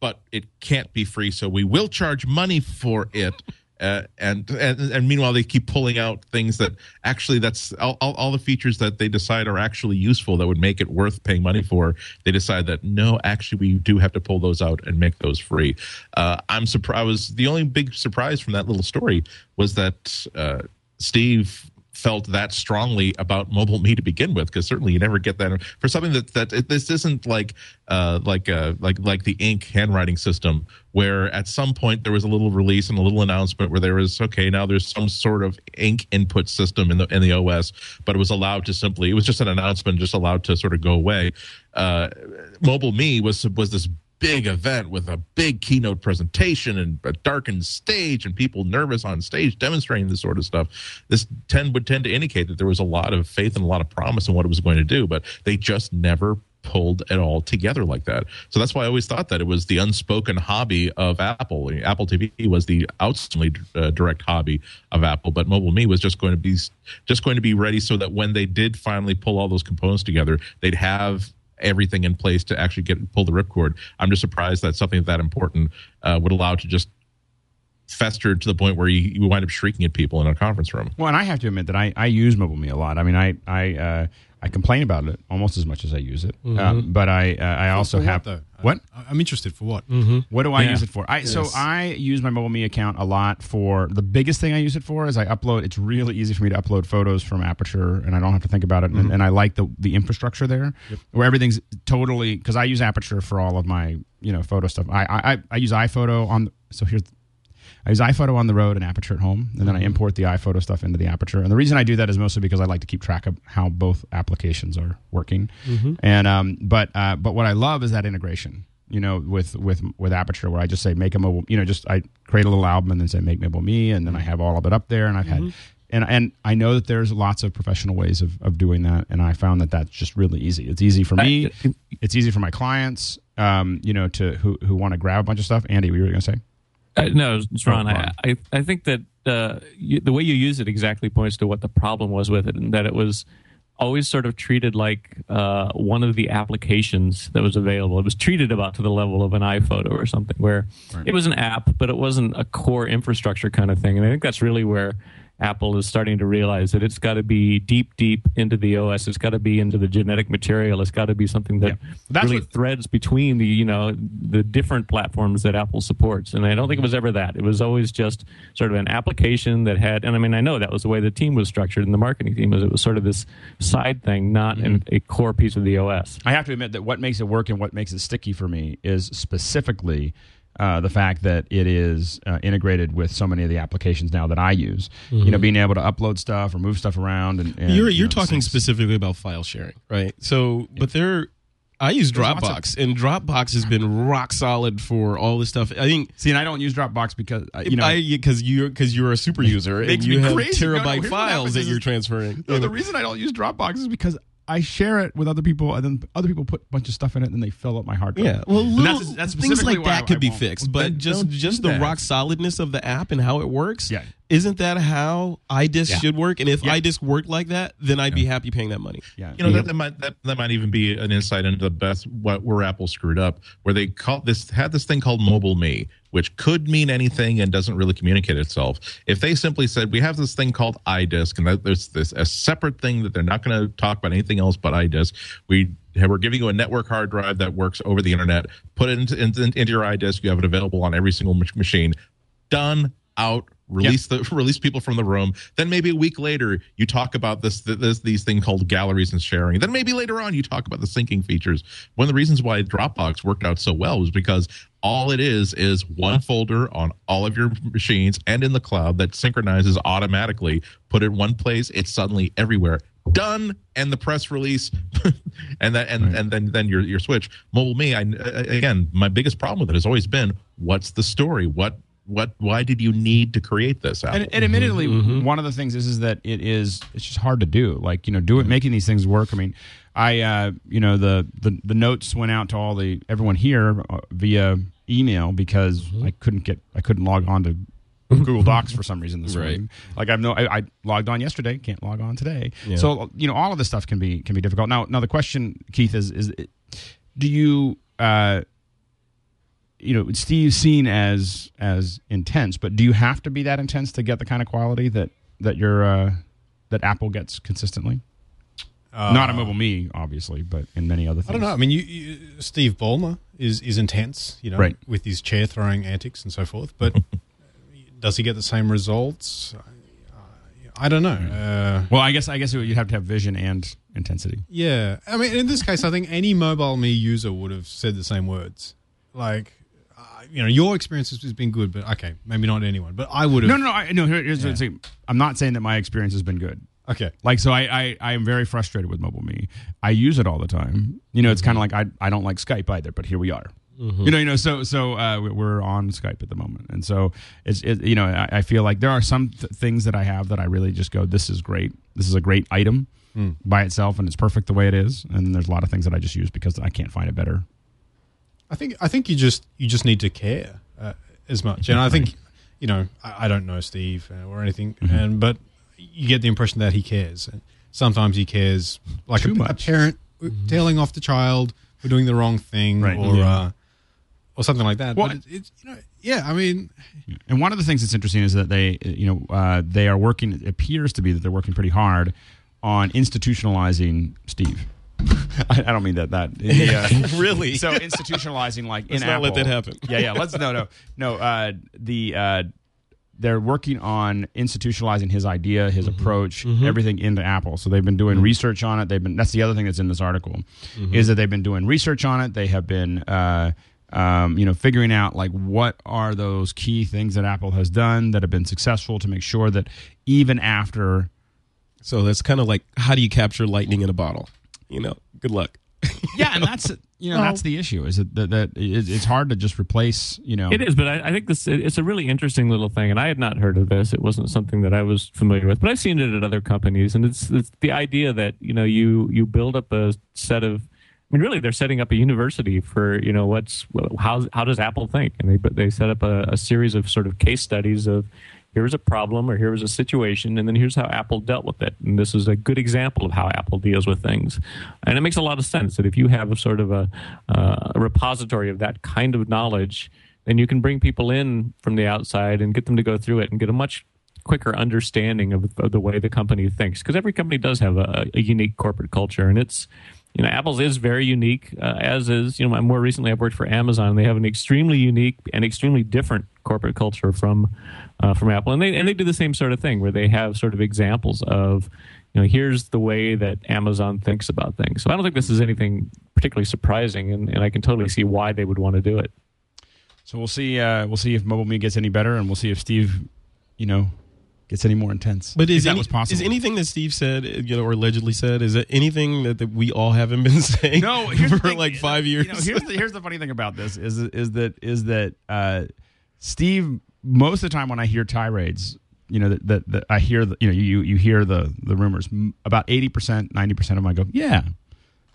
but it can't be free, so we will charge money for it. Uh, and, and and meanwhile, they keep pulling out things that actually that's all, all, all the features that they decide are actually useful that would make it worth paying money for. They decide that no, actually, we do have to pull those out and make those free. Uh, I'm surprised. I was the only big surprise from that little story was that uh, Steve felt that strongly about mobile me to begin with because certainly you never get that for something that that it, this isn't like uh like uh like like the ink handwriting system where at some point there was a little release and a little announcement where there was okay now there's some sort of ink input system in the in the OS but it was allowed to simply it was just an announcement just allowed to sort of go away. Uh mobile me was was this big event with a big keynote presentation and a darkened stage and people nervous on stage demonstrating this sort of stuff this tend would tend to indicate that there was a lot of faith and a lot of promise in what it was going to do but they just never pulled it all together like that. So that's why i always thought that it was the unspoken hobby of apple. Apple tv was the outstandingly uh, direct hobby of apple but mobile me was just going to be just going to be ready so that when they did finally pull all those components together they'd have everything in place to actually get pull the ripcord. I'm just surprised that something that important uh, would allow to just fester to the point where you, you wind up shrieking at people in a conference room. Well, and I have to admit that I, I use Mobile Me a lot. I mean, I I uh, I complain about it almost as much as I use it. Mhm. Um, but I uh, I also For what, have though? what I- I'm interested for what? What do I Yeah. use it for? I so I use my mobile me account a lot for the biggest thing I use it for is I upload. It's really easy for me to upload photos from Aperture, and I don't have to think about it. And, Mhm. and I like the the infrastructure there, Yep. where everything's totally because I use Aperture for all of my you know photo stuff. I I, I use iPhoto on. So here's. I use iPhoto on the road and Aperture at home, and then I Mhm. import the iPhoto stuff into the Aperture. And the reason I do that is mostly because I like to keep track of how both applications are working. Mhm. And um, but uh, but what I love is that integration. You know, with with with Aperture, where I just say make a mobile. You know, just I create a little album and then say make mobile me, and then I have all of it up there. And I've Mhm. had. And, and I know that there's lots of professional ways of, of doing that, and I found that that's just really easy. It's easy for me. It's easy for my clients, um, you know, to who who want to grab a bunch of stuff. Andy, what were you going to say? Uh, no, it's Ron. Oh, I, I I think that uh, you, the way you use it exactly points to what the problem was with it, and that it was always sort of treated like uh, one of the applications that was available. It was treated about to the level of an iPhoto or something, where it was an app, but it wasn't a core infrastructure kind of thing. And I think that's really where Apple is starting to realize that it's got to be deep, deep into the OS. It's got to be into the genetic material. It's got to be something that That's really what- threads between the you know the different platforms that Apple supports. And I don't think it was ever that. It was always just sort of an application that had. And I mean, I know that was the way the team was structured and the marketing team was. It was sort of this side thing, not an, mm-hmm. a core piece of the OS. I have to admit that what makes it work and what makes it sticky for me is specifically uh, the fact that it is uh, integrated with so many of the applications now that I use. You know, Mhm. being able to upload stuff or move stuff around. And, and you're you you're know, talking so- specifically about file sharing, right? So, but there, I use Dropbox, and Dropbox has been rock solid for all this stuff. I think. See, and I don't use Dropbox because uh, you know because you're because you're a super user (laughs) and you have crazy. No, no, terabyte files that you're transferring. No, the (laughs) reason I don't use Dropbox is because I share it with other people, and then other people put a bunch of stuff in it, and then they fill up my hard drive. Yeah, well, little, that's, that's things like that I- could I be fixed, but just just the that. rock solidness of the app and how it works. Yeah. Isn't that how iDisk Yeah. should work? And if Yeah. iDisk worked like that, then I'd be happy paying that money. Yeah, You know that, that might that, that might even be an insight into the best what where Apple screwed up, where they call this had this thing called Mobile Me, which could mean anything and doesn't really communicate itself. If they simply said we have this thing called iDisk, and that there's this a separate thing that they're not going to talk about anything else but iDisk, we we're giving you a network hard drive that works over the internet. Put it into, into, into your iDisk. You have it available on every single machine. Done. Out. Release the (laughs) release people from the room. Then maybe a week later you talk about this, this these thing called galleries and sharing. Then maybe later on you talk about the syncing features. One of the reasons why Dropbox worked out so well was because all it is is one folder on all of your machines and in the cloud that synchronizes automatically. Put it in one place, it's suddenly everywhere. Done, and the press release, (laughs) and that and and then then your your switch. Mobile me, I again, my biggest problem with it has always been what's the story? What what why did you need to create this Apple? And, and admittedly, Mm-hmm. one of the things is is that it is it's just hard to do. Like you know, do it making these things work. I mean, I uh, you know the, the the notes went out to all the everyone here uh, via email because Mm-hmm. I couldn't get I couldn't log on to Google (laughs) Docs for some reason this Right. morning. Like I've no I, I logged on yesterday, can't log on today. Yeah. So you know, all of this stuff can be can be difficult. Now, now the question, Keith, is is do you uh, you know, Steve's seen as as intense, but do you have to be that intense to get the kind of quality that that your uh, that Apple gets consistently? Not a mobile me, obviously, but in many other things. I don't know. I mean, you, you, Steve Ballmer is is intense, you know, Right. with his chair throwing antics and so forth. But (laughs) does he get the same results? I, I don't know. Uh, Well, I guess I guess you'd have to have vision and intensity. yeah, I mean, in this case, I think any mobile me user would have said the same words. Like, uh, you know, your experience has been good, but okay, maybe not anyone. But I would have. No, no, no. I, no here- here's what I'm. I'm not saying that my experience has been good. Okay. Like so, I, I I am very frustrated with mobile me. I use it all the time. You know, it's kind of mm-hmm. like I I don't like Skype either, but here we are. Mm-hmm. You know, you know. So so uh, we- we're on Skype at the moment, and so it's it, you know I, I feel like there are some th- things that I have that I really just go, this is great. This is a great item hmm. by itself, and it's perfect the way it is. And there's a lot of things that I just use because I can't find a better. I think I think you just you just need to care uh, as much, and I think you know I, I don't know Steve uh, or anything, Mm-hmm. and but you get the impression that he cares. Sometimes he cares like a, a parent telling off the child for doing the wrong thing, Right. or Yeah. uh, or something like that. Well, but it, it's you know yeah, I mean And one of the things that's interesting is that they, you know, uh, they are working. It appears to be that they're working pretty hard on institutionalizing Steve. (laughs) I, I don't mean that. That (laughs) the, uh, Really? So institutionalizing, like Let's in not let that happen. (laughs) Yeah, yeah. Let's no, no, no. Uh, the uh, they're working on institutionalizing his idea, his Mm-hmm. approach, everything into Apple. So they've been doing research on it. They've been. That's the other thing that's in this article, Mm-hmm. is that they've been doing research on it. They have been. Uh, um, you know, figuring out like what are those key things that Apple has done that have been successful to make sure that even after So that's kind of like how do you capture lightning in a bottle? You know, good luck. (laughs) yeah, and that's you know that's the issue is that that, that it, it's hard to just replace you know It is, but I, I think this it's a really interesting little thing, and I had not heard of this. It wasn't something that I was familiar with, but I've seen it at other companies, and it's, it's the idea that you know you you build up a set of. I mean, really, they're setting up a university for you know what's how how does Apple think, and they but they set up a, a series of sort of case studies of here's a problem or here's a situation, and then here's how Apple dealt with it, and this is a good example of how Apple deals with things, and it makes a lot of sense that if you have a sort of a, uh, a repository of that kind of knowledge, then you can bring people in from the outside and get them to go through it and get a much quicker understanding of, of the way the company thinks. Because every company does have a, a unique corporate culture and it's you know apple's is very unique uh, as is you know more recently i've worked for amazon and they have an extremely unique and extremely different corporate culture from uh, from apple. And they and they do the same sort of thing where they have sort of examples of you know here's the way that amazon thinks about things. So i don't think this is anything particularly surprising and, and i can totally see why they would want to do it. So we'll see uh, we'll see if mobile me gets any better and we'll see if steve you know gets any more intense But If is, that any, was possible is anything that Steve said, you know, or allegedly said, is it anything that, that we all haven't been (laughs) saying no here's the for thing, like five years? you know, here's the here's the funny thing about this is is that is that uh, steve most of the time when i hear tirades you know that, that, that i hear the, you know you you hear the the rumors about 80% 90% of them i go yeah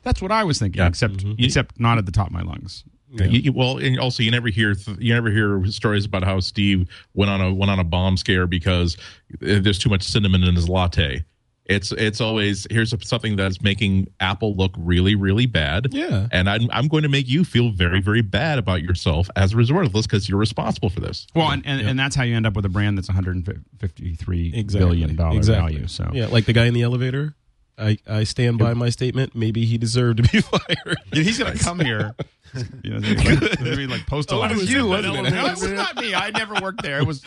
that's what i was thinking Yeah. except except not at the top of my lungs Yeah. You, you- well, and also you never hear th- you never hear stories about how Steve went on a went on a bomb scare because uh, there's too much cinnamon in his latte. It's it's always here's something that's making Apple look really really bad. Yeah. and I'm I'm going to make you feel very very bad about yourself as a result of this because you're responsible for this. well and, and, and that's how you end up with a brand that's 153 exactly. billion dollar exactly. value so yeah, like the guy in the elevator. I, I stand by my statement. Maybe he deserved to be (laughs) fired. Yeah, he's gonna come here. (laughs) You know, like, maybe like post (laughs) a Oh, it was you, wasn't it? No, it was not me. I never worked there. It was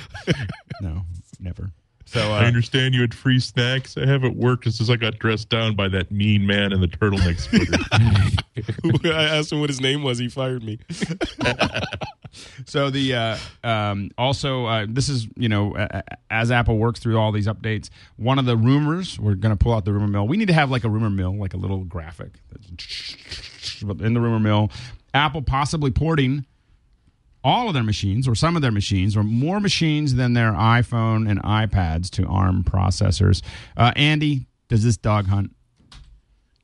no, never. So I uh, understand you had free snacks. I haven't worked since I got dressed down by that mean man in the turtleneck sweater. (laughs) I asked him what his name was. He fired me. (laughs) so the uh, um, also uh, this is you know uh, as Apple works through all these updates, one of the rumors we're going to pull out the rumor mill. We need to have like a rumor mill, like a little graphic in the rumor mill. Apple possibly porting all of their machines or some of their machines or more machines than their iPhone and iPads to ARM processors. Uh, Andy, does this dog hunt?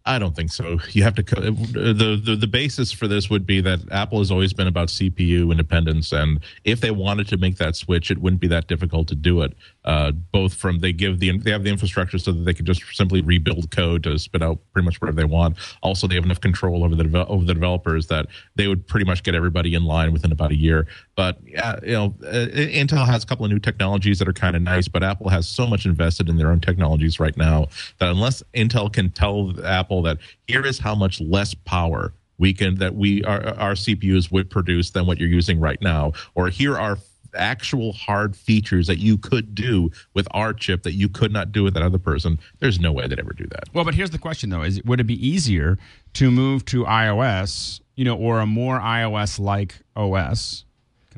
I don't think so. You have to co- the, the the basis for this would be that Apple has always been about CPU independence, and if they wanted to make that switch, it wouldn't be that difficult to do it. Uh, both from they give the they have the infrastructure so that they could just simply rebuild code to spit out pretty much whatever they want. Also, they have enough control over the over the developers that they would pretty much get everybody in line within about a year. But you know, uh, Intel has a couple of new technologies that are kind of nice, but Apple has so much invested in their own technologies right now that unless Intel can tell Apple that here is how much less power we can that we our, our CPUs would produce than what you're using right now, or here are actual hard features that you could do with our chip that you could not do with that other person. There's no way they'd ever do that. Well, but here's the question though: Is would it be easier to move to iOS, you know, or a more iOS-like OS?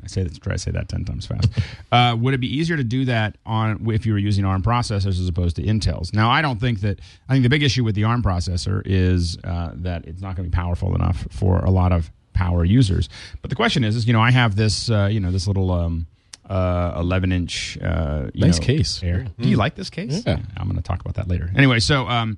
I say that? Try to say that ten times fast. (laughs) uh, would it be easier to do that on if you were using ARM processors as opposed to Intel's? Now, I don't think that. I think the big issue with the ARM processor is uh, that it's not going to be powerful enough for a lot of power users. But the question is, is you know, I have this, uh, you know, this little. Um, uh, 11 inch uh, you Nice know, case. Air. Do you like this case? Yeah. I'm going to talk about that later. Anyway, so um,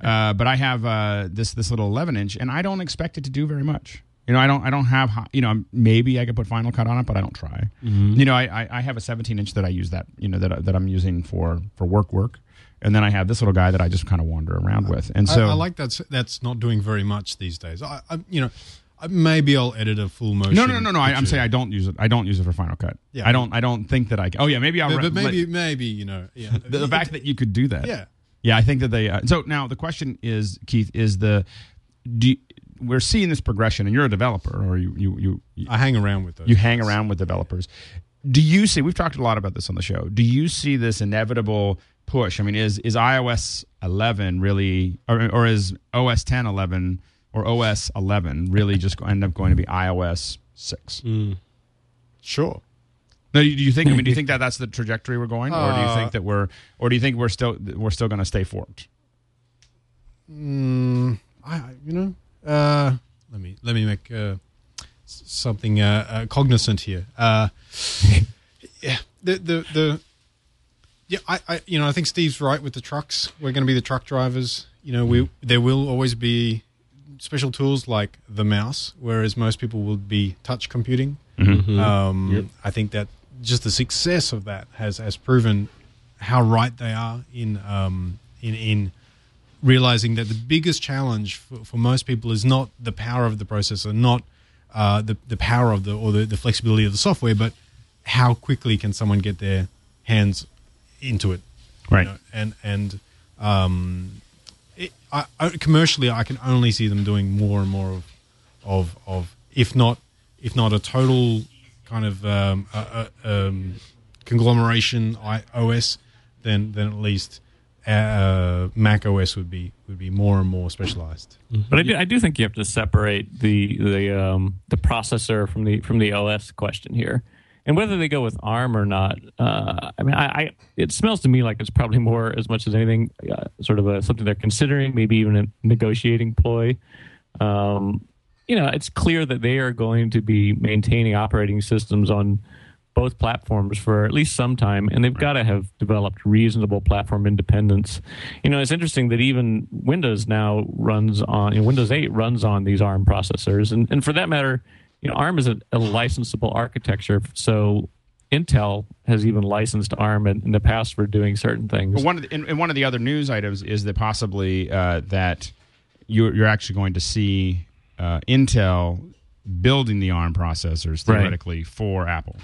uh, but I have uh, this this little 11 inch, and I don't expect it to do very much. You know, I don't I don't have you know maybe I could put Final Cut on it, but I don't try. You know, I, I I have a 17 inch that I use that you know that that I'm using for for work work, and then I have this little guy that I just kind of wander around with, and so I, I like that's that's not doing very much these days. I, I you know, I, maybe I'll edit a full motion. No, no, no, no. I, I'm saying I don't use it. I don't use it for Final Cut. Yeah. I don't. I don't think that I. Can. Oh yeah, maybe I'll. but, but maybe let- maybe you know, yeah. (laughs) the, the fact that you could do that. Yeah. Yeah, I think that they. Uh, so now the question is, Keith, is the do we're seeing this progression, and you're a developer, or you you you you, I hang around with those. you hang around with developers. Do you see? We've talked a lot about this on the show. Do you see this inevitable push? I mean, is is iOS 11 really, or, or is OS 10 11 or OS 11 really just end up going to be iOS 6? Sure. No, do you think? I mean, do you think that (laughs) that's the trajectory we're going, or do you Uh, think that we're, or do you think we're still we're still going to stay forked? Mm, I- you know, uh, let me let me make uh, something uh, uh, cognizant here. Uh, (laughs) yeah, the the the yeah, I, I you know I think Steve's right with the trucks. We're going to be the truck drivers. You know, we there will always be special tools like the mouse, whereas most people will be touch computing. Um, I think that just the success of that has has proven how right they are in um, in in realizing that the biggest challenge for, for most people is not the power of the processor, not uh, the the power of the or the, the flexibility of the software, but how quickly can someone get their hands into it, you Right. know? And and um, it, I, I, commercially, I can only see them doing more and more of of of if not if not a total kind of um, a, a, um, conglomeration I, OS, then then at least uh, Mac OS would be would be more and more specialized. But I do, I do think you have to separate the the um, the processor from the from the OS question here, and whether they go with ARM or not. Uh, I mean, I, I it smells to me like it's probably more as much as anything, uh, sort of a, something they're considering, maybe even a negotiating ploy. Um, you know, it's clear that they are going to be maintaining operating systems on both platforms for at least some time, and they've got to have developed reasonable platform independence. You know, it's interesting that even Windows now runs on you know, Windows 8 runs on these ARM processors, and, and for that matter, you know, ARM is a, a licensable architecture, so Intel has even licensed ARM in, in the past for doing certain things. One of the, and, and one of the other news items is that possibly uh, that you're, you're actually going to see uh, Intel building the ARM processors Right. theoretically for Apple.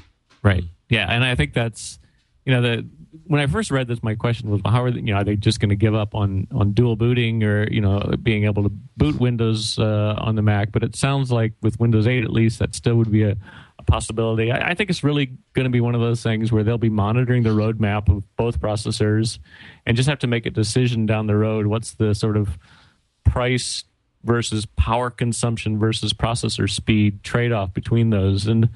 Right. Yeah, and I think that's you know the when I first read this, my question was, well, how are they, you know are they just going to give up on on dual booting or you know being able to boot Windows uh, on the Mac? But it sounds like with Windows 8 at least that still would be a, a possibility. I, I think it's really going to be one of those things where they'll be monitoring the roadmap of both processors and just have to make a decision down the road. What's the sort of price versus power consumption versus processor speed trade off between those and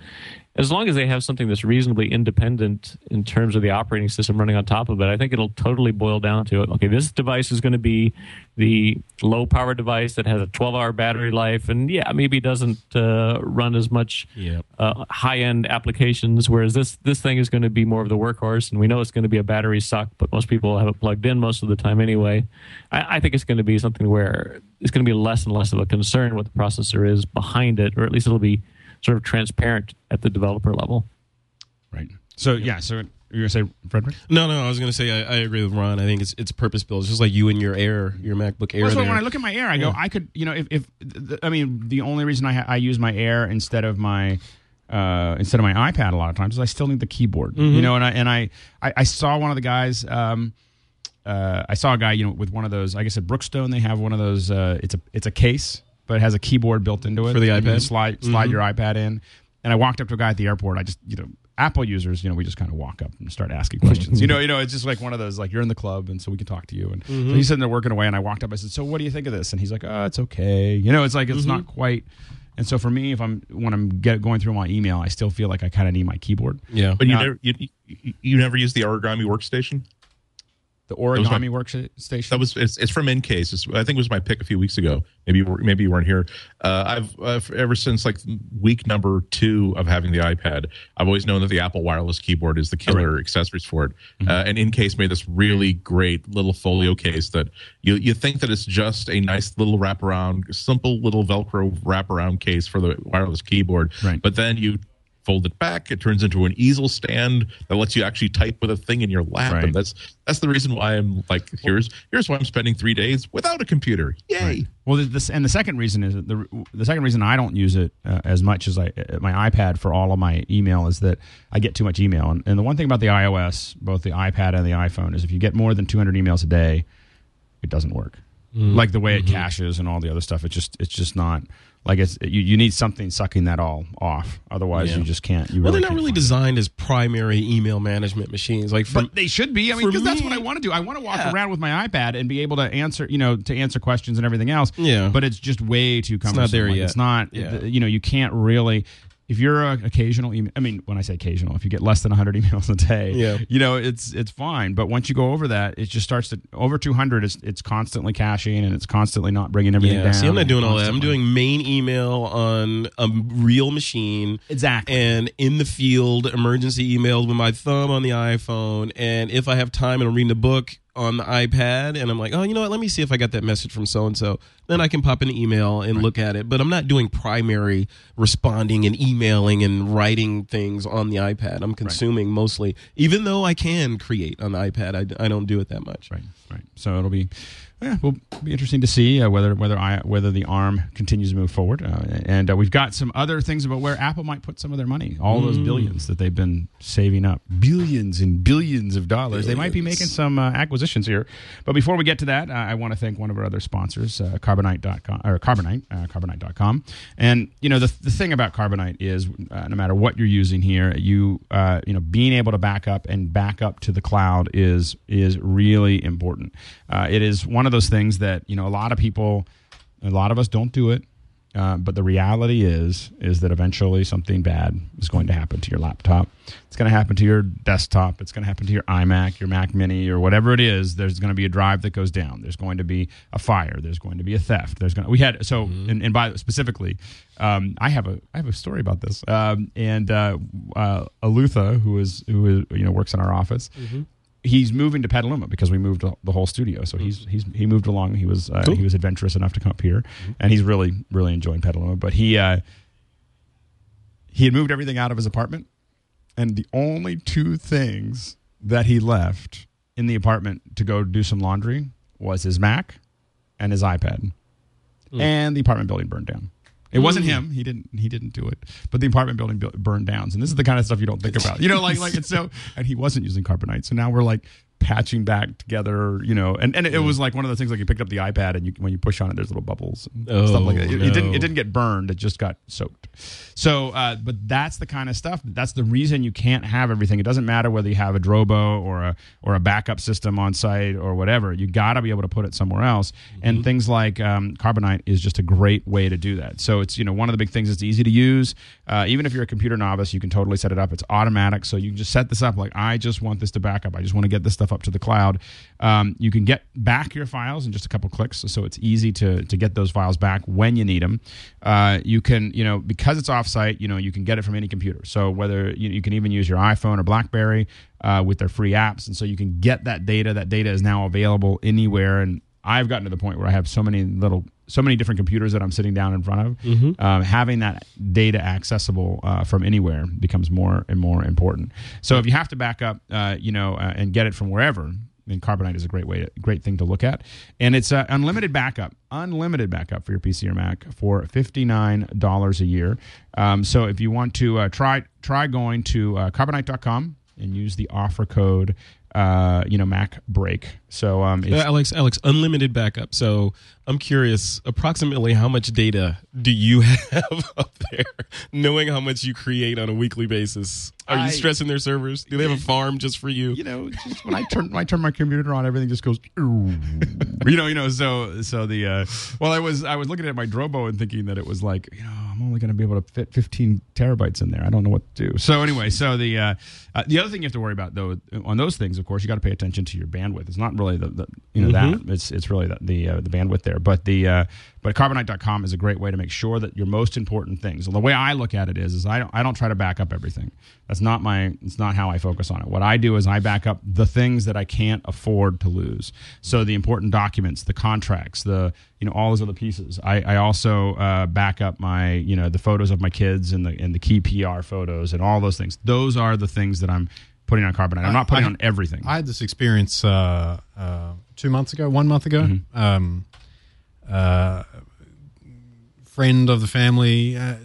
as long as they have something that's reasonably independent in terms of the operating system running on top of it, I think it'll totally boil down to it. okay, this device is going to be the low power device that has a 12 hour battery life, and yeah, maybe doesn't uh, run as much Yep. uh, high end applications. Whereas this this thing is going to be more of the workhorse, and we know it's going to be a battery suck, but most people have it plugged in most of the time anyway. I, I think it's going to be something where it's going to be less and less of a concern what the processor is behind it, or at least it'll be sort of transparent at the developer level. Right. So yeah. So you're gonna say Frederick? No, no, I was going to say I, I agree with Ron. I think it's it's purpose built. It's just like you and your Air, your MacBook Air. Well, so when I look at my Air, I go, I could, you know, if, if th- I mean, the only reason I, ha- I use my Air instead of my uh, instead of my iPad a lot of times is I still need the keyboard, Mm-hmm. you know, and I and I, I I saw one of the guys. Um, uh, I saw a guy, you know, with one of those. I guess at Brookstone they have one of those. Uh, it's a it's a case, but it has a keyboard built into it For the And you can iPad? Slide slide mm-hmm. your iPad in, and I walked up to a guy at the airport. I just you know. Apple users, you know, we just kind of walk up and start asking questions. you know, you know, it's just like one of those, like you're in the club, and so we can talk to you. And so mm-hmm. he's sitting there working away, and I walked up. I said, "So, what do you think of this?" And he's like, "Oh, it's okay." You know, it's like it's not mm-hmm. quite. And so for me, if I'm when I'm get, going through my email, I still feel like I kind of need my keyboard. yeah, But you Not- never you, you, you never use the origami workstation. The was my- origami workstation. That was it's, it's from Incase. It's, I think it was my pick a few weeks ago. Maybe maybe you weren't here. Uh, I've, I've ever since like week number two of having the iPad, I've always known that the Apple wireless keyboard is the killer accessories for it. Uh, and Incase made this really great little folio case that you you think that it's just a nice little wraparound, simple little Velcro wraparound case for the wireless keyboard. Right. But then you fold it back. It turns into an easel stand that lets you actually type with a thing in your lap. Right. and that's that's the reason why i'm like here's here's why i'm spending three days without a computer. Yay! Well, this and the second reason is the the second reason I don't use it uh, as much as I uh, my iPad for all of my email is that I get too much email. And, and the one thing about the iOS, both the iPad and the iPhone, is if you get more than 200 emails a day, it doesn't work. Like the way it caches and all the other stuff, it's just it's just not like it's you, you need something sucking that all off. Otherwise, Yeah. you just can't. You well, really they're not really find it. designed as primary email management machines. Like, from, But they should be. I mean, for because that's what I want to do. I want to walk Yeah. around with my iPad and be able to answer, you know, to answer questions and everything else. Yeah. But it's just way too cumbersome. it's not there Like, yet. It's not. Yeah. You know, you can't really. If you're a occasional email, I mean, when I say occasional, if you get less than 100 emails a day, Yeah. you know, it's it's fine. But once you go over that, it just starts to over 200. It's it's constantly caching and it's constantly not bringing everything yeah, down. see, I'm not doing all that. I'm doing main email on a real machine. exactly. and in the field emergency emails with my thumb on the iPhone. And if I have time and I'm reading a book on the iPad, and I'm like, oh, you know what? Let me see if I got that message from so and so. Then I can pop an email and look at it. But I'm not doing primary responding and emailing and writing things on the iPad. I'm consuming mostly, even though I can create on the iPad. I, I don't do it that much. Right, right. So it'll be, yeah, will be interesting to see uh, whether whether I whether the ARM continues to move forward. Uh, and uh, we've got some other things about where Apple might put some of their money. All those billions that they've been saving up, billions and billions of dollars. They might be making some uh, acquisitions here. But before we get to that, uh, I want to thank one of our other sponsors, uh, Carbonite.com or Carbonite, uh, Carbonite.com. And you know the the thing about Carbonite is uh, no matter what you're using here, you uh, you know being able to back up and back up to the cloud is is really important. Uh, it is one of those things that you know a lot of people, a lot of us don't do it. Uh, but the reality is, is that eventually something bad is going to happen to your laptop. It's going to happen to your desktop. It's going to happen to your iMac, your Mac Mini, or whatever it is. There's going to be a drive that goes down. There's going to be a fire. There's going to be a theft. There's going to, we had so and, and by specifically, um, I have a I have a story about this. Um, and uh, uh, Alutha, who is who is you know works in our office, he's moving to Petaluma because we moved the whole studio. So he's he's he moved along. He was uh, he was adventurous enough to come up here, and he's really really enjoying Petaluma. But he uh, he had moved everything out of his apartment, and the only two things that he left in the apartment to go do some laundry was his Mac and his iPad, and the apartment building burned down. It wasn't mm. him. He didn't. He didn't do it. But the apartment building bu- burned down, and this is the kind of stuff you don't think about. You know, like like it's so. (laughs) And he wasn't using carbonite, so now we're like patching back together. You know, and and it was like one of those things like you picked up the iPad and you when you push on it, there's little bubbles and Oh, stuff like that. It, it didn't. It didn't get burned. It just got soaked. So, uh, but that's the kind of stuff. That's the reason you can't have everything. It doesn't matter whether you have a Drobo or a or a backup system on site or whatever. You got to be able to put it somewhere else. And things like um, Carbonite is just a great way to do that. So it's you know one of the big things. It's easy to use. Uh, even if you're a computer novice, you can totally set it up. It's automatic, so you can just set this up. Like I just want this to back up. I just want to get this stuff up to the cloud. Um, you can get back your files in just a couple clicks, so it's easy to to get those files back when you need them. Uh, you can, you know, because it's offsite, you know, you can get it from any computer. So whether you, you can even use your iPhone or BlackBerry uh, with their free apps, and so you can get that data. That data is now available anywhere, and I've gotten to the point where I have so many little, so many different computers that I'm sitting down in front of. Mm-hmm. Um, having that data accessible uh, from anywhere becomes more and more important. So if you have to back up, uh, you know, uh, and get it from wherever, then Carbonite is a great way, to, great thing to look at. And it's uh, unlimited backup, unlimited backup for your PC or Mac for fifty nine dollars a year. Um, so if you want to uh, try try going to uh, Carbonite.com and use the offer code. Uh, you know, Mac break. So, um, Uh, it's, Alex, Alex, unlimited backup. So I'm curious, approximately how much data do you (laughs) have up there, knowing how much you create on a weekly basis? Are I- you stressing their servers? Do they have a farm just for you? you know, just when I turn when I turn my computer on, everything just goes. you know, you know. So, so the uh, well, I was I was looking at my Drobo and thinking that it was like, you know, I'm only going to be able to fit 15 terabytes in there. I don't know what to do. So anyway, so the uh, uh, the other thing you have to worry about though on those things, of course, you got to pay attention to your bandwidth. It's not really the, the you know that it's it's really the the, uh, the bandwidth there, but the uh, but carbonite.com is a great way to make sure that your most important things. The way I look at it is is I don't I don't try to back up everything. That's not my it's not how I focus on it. What I do is I back up the things that I can't afford to lose. So the important documents, the contracts, the you know all those other pieces. I, I also uh, back up my you know the photos of my kids and the and the key PR photos and all those things. Those are the things that I'm putting on Carbonite. I'm not putting I- on everything. I had this experience uh, uh, two months ago, one month ago. Mm-hmm. Um, uh, friend of the family. Uh,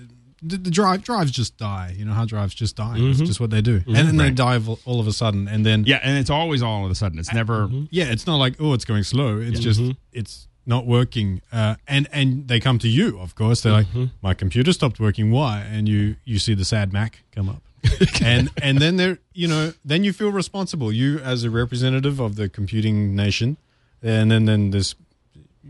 the, the drive drives just die. You know how drives just die. It's just what they do, and then they die of, all of a sudden. And then yeah, and it's always all of a sudden. It's never. yeah, it's not like oh, it's going slow. It's just it's not working. Uh, and and they come to you, of course. They're like, my computer stopped working. Why? And you you see the sad Mac come up. (laughs) and and then they're you know then you feel responsible you as a representative of the computing nation and then then this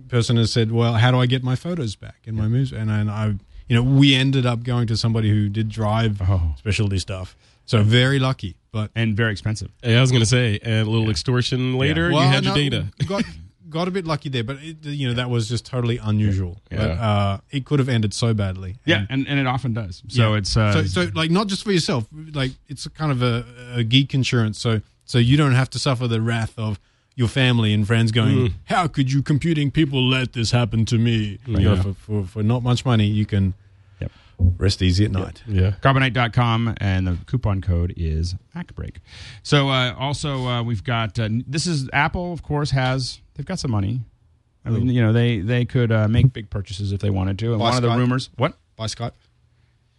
person has said well how do i get my photos back and my moves and, and i you know we ended up going to somebody who did drive Oh. specialty stuff so very lucky but and very expensive. Hey, I was going to say, a little extortion later, you well, had no, your data. got got a bit lucky there but it, you know that was just totally unusual but uh it could have ended so badly Yeah, and, and it often does. So Yeah. it's uh, so, so like not just for yourself like it's kind of a, a geek insurance so so you don't have to suffer the wrath of your family and friends going Mm. how could you computing people let this happen to me you know, Yeah. for, for, for not much money you can Yep. rest easy at night Yeah. carbonite.com and the coupon code is MacBreak. So uh, also uh, we've got uh, this is Apple of course has they've got some money. I mean, you know, they they could uh, make big purchases if they wanted to. And Buy one of the rumors, what by skype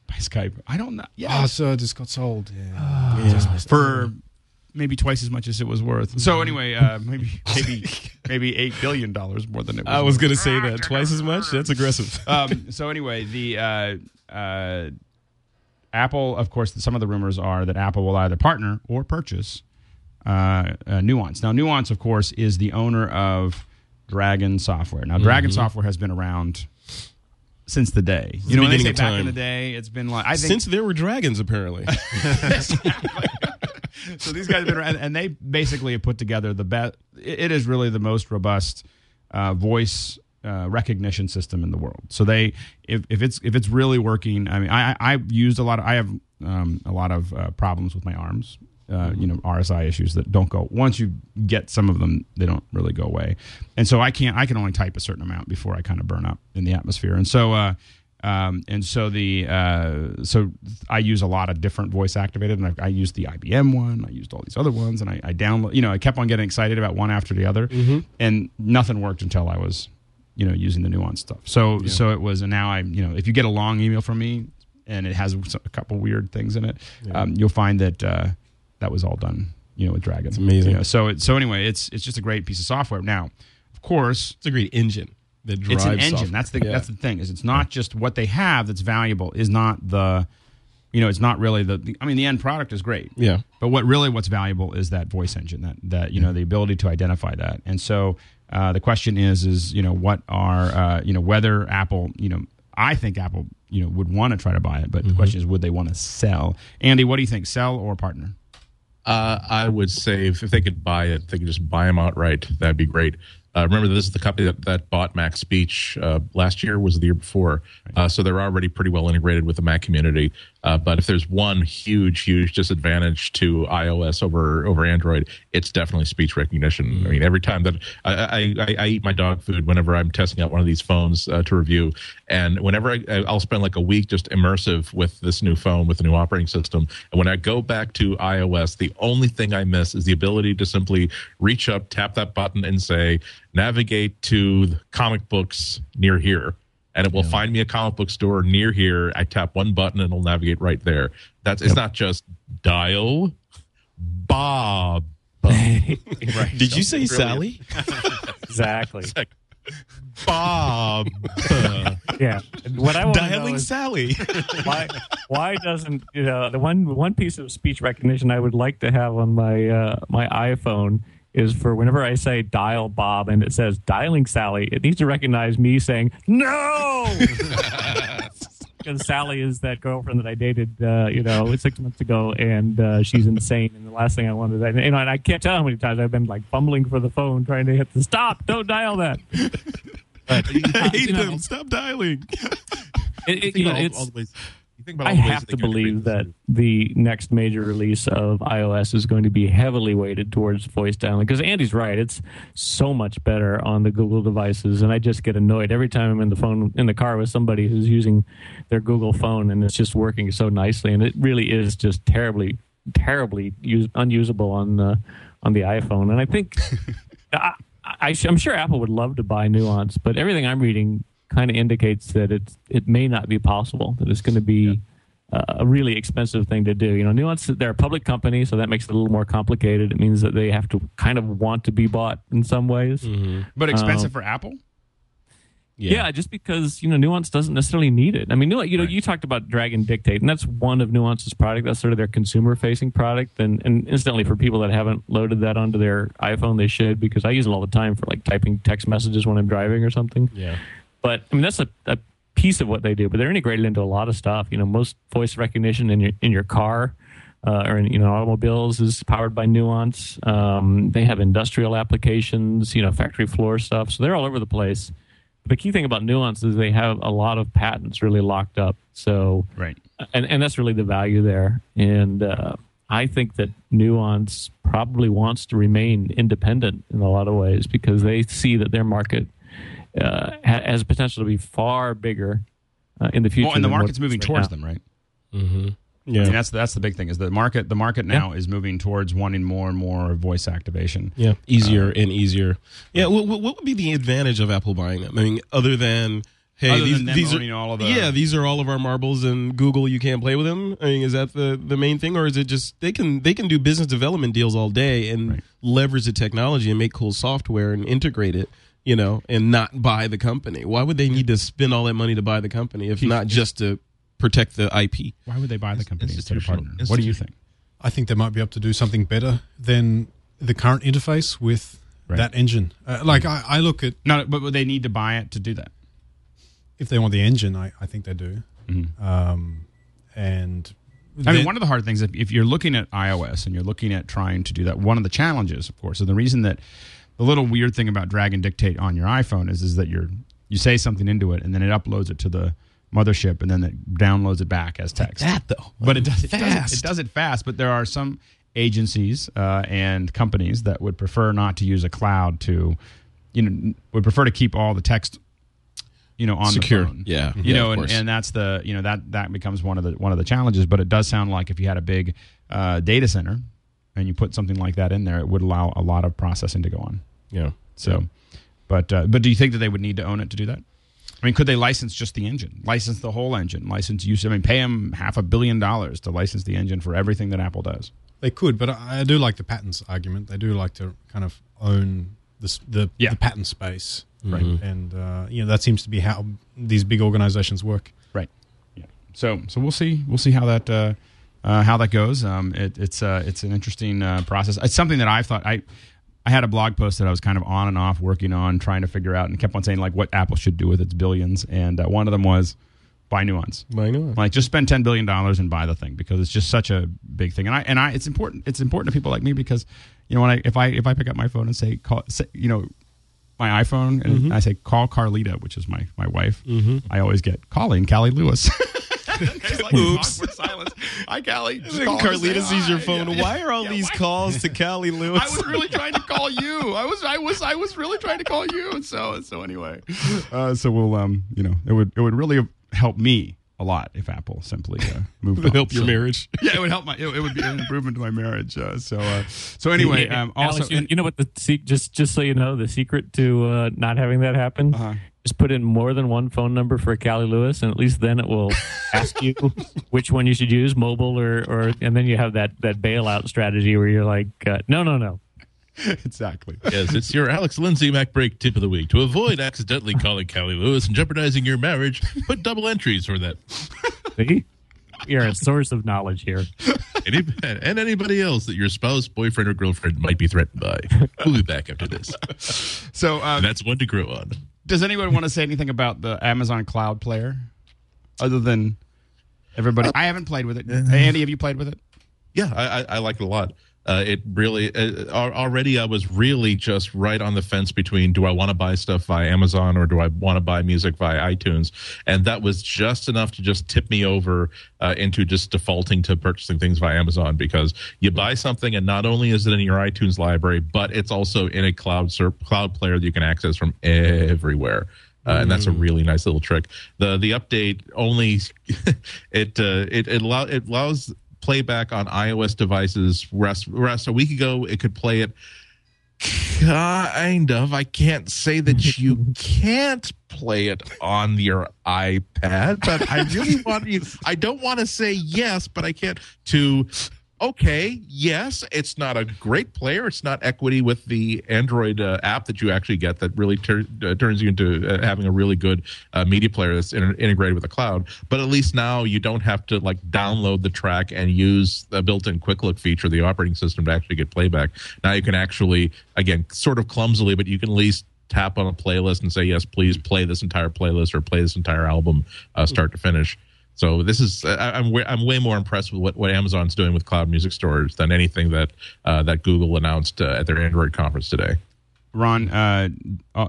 by Skype? I don't know. Yeah, oh so it just got sold yeah, for maybe twice as much as it was worth. So anyway, uh, maybe (laughs) maybe maybe eight billion dollars more than it was. I was going to say that twice as much. That's aggressive. (laughs) um, so anyway, the uh, uh, Apple, of course, some of the rumors are that Apple will either partner or purchase uh, uh, Nuance. Now, Nuance, of course, is the owner of Dragon Software. Now, Dragon Software has been around since the day. You know, when they say back in the day, it's been like I think Since there were dragons, apparently. (laughs) so these guys have been around, and they basically have put together the best. It is really the most robust uh, voice uh, recognition system in the world. So they, if, if it's if it's really working, I mean, I I I've used a lot. Of, I have um, a lot of uh, problems with my arms. Uh, you know RSI issues that don't go once you get some of them they don't really go away and so I can't I can only type a certain amount before I kind of burn up in the atmosphere and so uh, um, and so the uh, so I use a lot of different voice activated, and I, I used the IBM one. I used all these other ones, and I, I download. You know, I kept on getting excited about one after the other, and nothing worked until I was, you know, using the nuance stuff. So so it was, and now I, you know, if you get a long email from me and it has a couple weird things in it, um, you'll find that uh, that was all done, you know, with Dragon. It's amazing. so it, so anyway, it's it's just a great piece of software. Now, of course, It's a great engine that drives it's an engine. software. That's the Yeah. that's the thing. Is it's not just what they have that's valuable. Is not the, you know, it's not really the. the- I mean, the end product is great. Yeah. But what really what's valuable is that voice engine. That that you know the ability to identify that. And so uh, the question is is you know what are uh, you know whether Apple you know I think Apple you know would want to try to buy it, but the question is, would they want to sell? Andy, what do you think? Sell or partner? Uh, I would say if, if they could buy it, they could just buy them outright. That'd be great. Uh, remember, this is the company that, that bought Mac Speech uh, last year, was it the year before. Uh, so they're already pretty well integrated with the Mac community. Uh, but if there's one huge, huge disadvantage to iOS over over Android, it's definitely speech recognition. I mean, every time that I, I, I eat my dog food whenever I'm testing out one of these phones uh, to review, and whenever I, I'll spend like a week just immersive with this new phone with the new operating system, and when I go back to iOS, the only thing I miss is the ability to simply reach up, tap that button, and say navigate to comic books near here and it will find me a comic book store near here i tap one button and it'll navigate right there that's it's not just dial bob (laughs) right. Did you say Sally? (laughs) Exactly. Like, bob (laughs) Yeah. And What I want to Dialing is Sally. why why doesn't you know the one one piece of speech recognition I would like to have on my uh, my iPhone is for whenever I say dial Bob and it says dialing Sally, it needs to recognize me saying no. (laughs) Because Sally is that girlfriend that I dated, uh, you know, six months ago, and uh, she's insane. And the last thing I wanted, and, you know, and I can't tell how many times I've been like fumbling for the phone, trying to hit the stop, don't dial that. (laughs) But, I hate you know, them. Stop dialing. it- it- think you know, all- it's- all the ways- you think about I all the ways have to believe that the next major release of iOS is going to be heavily weighted towards voice dialing because Andy's right; it's so much better on the Google devices, and I just get annoyed every time I'm in the phone in the car with somebody who's using their Google phone and it's just working so nicely, and it really is just terribly, terribly use, unusable on the on the iPhone. And I think (laughs) I, I, I'm sure Apple would love to buy Nuance, but everything I'm reading kind of indicates that it's it may not be possible. That it's going to be uh, a really expensive thing to do. You know, Nuance they're a public company, so that makes it a little more complicated. It means that they have to kind of want to be bought in some ways. But expensive Um, for Apple? Yeah. just because you know Nuance doesn't necessarily need it. I mean, Nuance, you know, you talked about Dragon Dictate, and that's one of Nuance's product. That's sort of their consumer-facing product, and and instantly for people that haven't loaded that onto their iPhone, they should because I use it all the time for like typing text messages when I'm driving or something. Yeah. But I mean, that's a, a piece of what they do. But they're integrated into a lot of stuff. You know, most voice recognition in your in your car uh, or in you know automobiles is powered by Nuance. Um, they have industrial applications. You know, factory floor stuff. So they're all over the place. The key thing about Nuance is they have a lot of patents really locked up. So Right. and and that's really the value there. And uh, I think that Nuance probably wants to remain independent in a lot of ways because they see that their market uh, ha- has potential to be far bigger uh, in the future. Well, and the than market's it is moving right towards now. them, right? Mm-hmm. I Yeah. mean, that's that's the big thing is the market. The market now is moving towards wanting more and more voice activation. Yeah, easier and easier. Yeah, what, what would be the advantage of Apple buying them? I mean, other than hey, Other these than these are all of the- yeah, these are all of our marbles, and Google, you can't play with them. I mean, is that the the main thing, or is it just they can they can do business development deals all day and Right. leverage the technology and make cool software and integrate it, you know, and not buy the company? Why would they need to spend all that money to buy the company if not just to protect the IP? Why would they buy the company instead of institutional- partner? What do you think? I think they might be able to do something better than the current interface with Right. that engine. Uh, like I, I look at No, but would they need to buy it to do that? if they want the engine, I, I think they do. Mm-hmm. Um, and I mean, one of the hard things, if, if you're looking at iOS and you're looking at trying to do that, one of the challenges, of course, and the reason that the little weird thing about Dragon Dictate on your iPhone is, is that you're you say something into it and then it uploads it to the mothership and then it downloads it back as text. That though, but it does, it does it, Fast. it does it fast. But there are some agencies uh, and companies that would prefer not to use a cloud to, you know, would prefer to keep all the text, you know, on Secure. the phone. Yeah. you Yeah, know, and, and that's the you know that that becomes one of the one of the challenges. But it does sound like if you had a big uh, data center and you put something like that in there, it would allow a lot of processing to go on. Yeah. So, but uh, but do you think that they would need to own it to do that? I mean, could they license just the engine, license the whole engine, license use? I mean, pay them half a billion dollars to license the engine for everything that Apple does. They could, but I, I do like the patents argument. They do like to kind of own this, the Yeah. the patent space, Right. And uh, you know that seems to be how these big organizations work. Right. Yeah. So so we'll see we'll see how that uh, uh, how that goes. Um, it, it's uh, it's an interesting uh, process. It's something that I've thought I. I had a blog post that I was kind of on and off working on, trying to figure out, and kept on saying like what Apple should do with its billions. And uh, one of them was buy Nuance. Buy Nuance. Like just spend ten billion dollars and buy the thing because it's just such a big thing. And I and I it's important. It's important to people like me because you know when I if I if I pick up my phone and say call say, you know my iPhone and Mm-hmm. I say call Carlita, which is my my wife, I always get calling Cali Lewis. (laughs) It's like Oops. awkward silence. Hi, Cali. Just Then say Carlita sees your phone. Yeah, Why are all yeah, these why- calls to Cali Lewis? I was really trying to call you. I was, I was, I was really trying to call you. So, so anyway, uh, so we'll, um, you know, it would, it would really help me a lot if Apple simply uh, moved on. help your So- marriage. Yeah, it would help my. It, it would be an improvement to my marriage. Uh, so, uh, so anyway, Yeah, um, Alex, also, you, you know what the se- just just so you know the secret to uh, not having that happen Uh-huh. Is put in more than one phone number for Cali Lewis, and at least then it will (laughs) ask you which one you should use, mobile or or, and then you have that that bailout strategy where you're like, uh, no, no, no. (laughs) exactly. Yes, it's your Alex Lindsay MacBreak tip of the week. To avoid accidentally calling Cali Lewis and jeopardizing your marriage, put double entries for that. (laughs) See, you're a source of knowledge here. Any, and anybody else that your spouse, boyfriend, or girlfriend might be threatened by. We'll be back after this. So, uh, that's one to grow on. Does anyone want to say anything about the Amazon Cloud Player, other than everybody? Uh, I haven't played with it. Uh, Andy, have you played with it? Yeah, I, I, I like it a lot. Uh, it really uh, already I was really just right on the fence between do I want to buy stuff via Amazon or do I want to buy music via iTunes, and that was just enough to just tip me over uh, into just defaulting to purchasing things via Amazon because you buy something and not only is it in your iTunes library, but it's also in a cloud cloud player that you can access from everywhere. Uh, and that's a really nice little trick. the The update only (laughs) it uh, it it, allow, it allows playback on iOS devices. Rest rest a week ago, it could play it. Kind of. I can't say that you can't play it on your iPad, but I really want you. I don't want to say yes, but I can't. To okay, yes, it's not a great player. It's not equity with the Android uh, app that you actually get that really tur- uh, turns you into uh, having a really good uh, media player that's inter- integrated with the cloud. But at least now you don't have to like download the track and use the built-in quick look feature of the operating system to actually get playback. Now you can actually, again, sort of clumsily, but you can at least tap on a playlist and say yes please play this entire playlist or play this entire album uh, start to finish so this is I, I'm way, I'm way more impressed with what, what Amazon's doing with cloud music storage than anything that uh, that Google announced uh, at their Android conference today. Ron, uh, uh,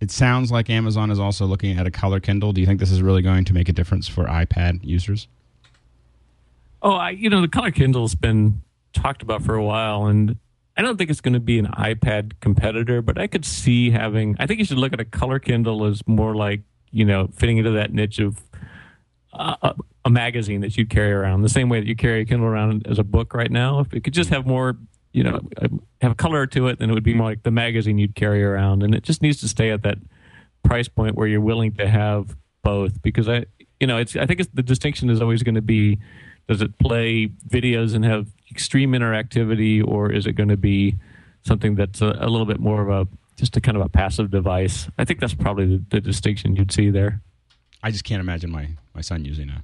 it sounds like Amazon is also looking at a color Kindle. Do you think this is really going to make a difference for iPad users? Oh, I, you know, the color Kindle's been talked about for a while, and I don't think it's going to be an iPad competitor, but I could see having. I think you should look at a color Kindle as more like you know fitting into that niche of a, a magazine that you'd carry around, the same way that you carry a Kindle around as a book right now. If it could just have more, you know, uh, have color to it, then it would be more like the magazine you'd carry around, and it just needs to stay at that price point where you're willing to have both. Because I, you know, it's I think it's, the distinction is always going to be: does it play videos and have extreme interactivity, or is it going to be something that's a, a little bit more of a just a kind of a passive device? I think that's probably the, the distinction you'd see there. I just can't imagine my, my son using a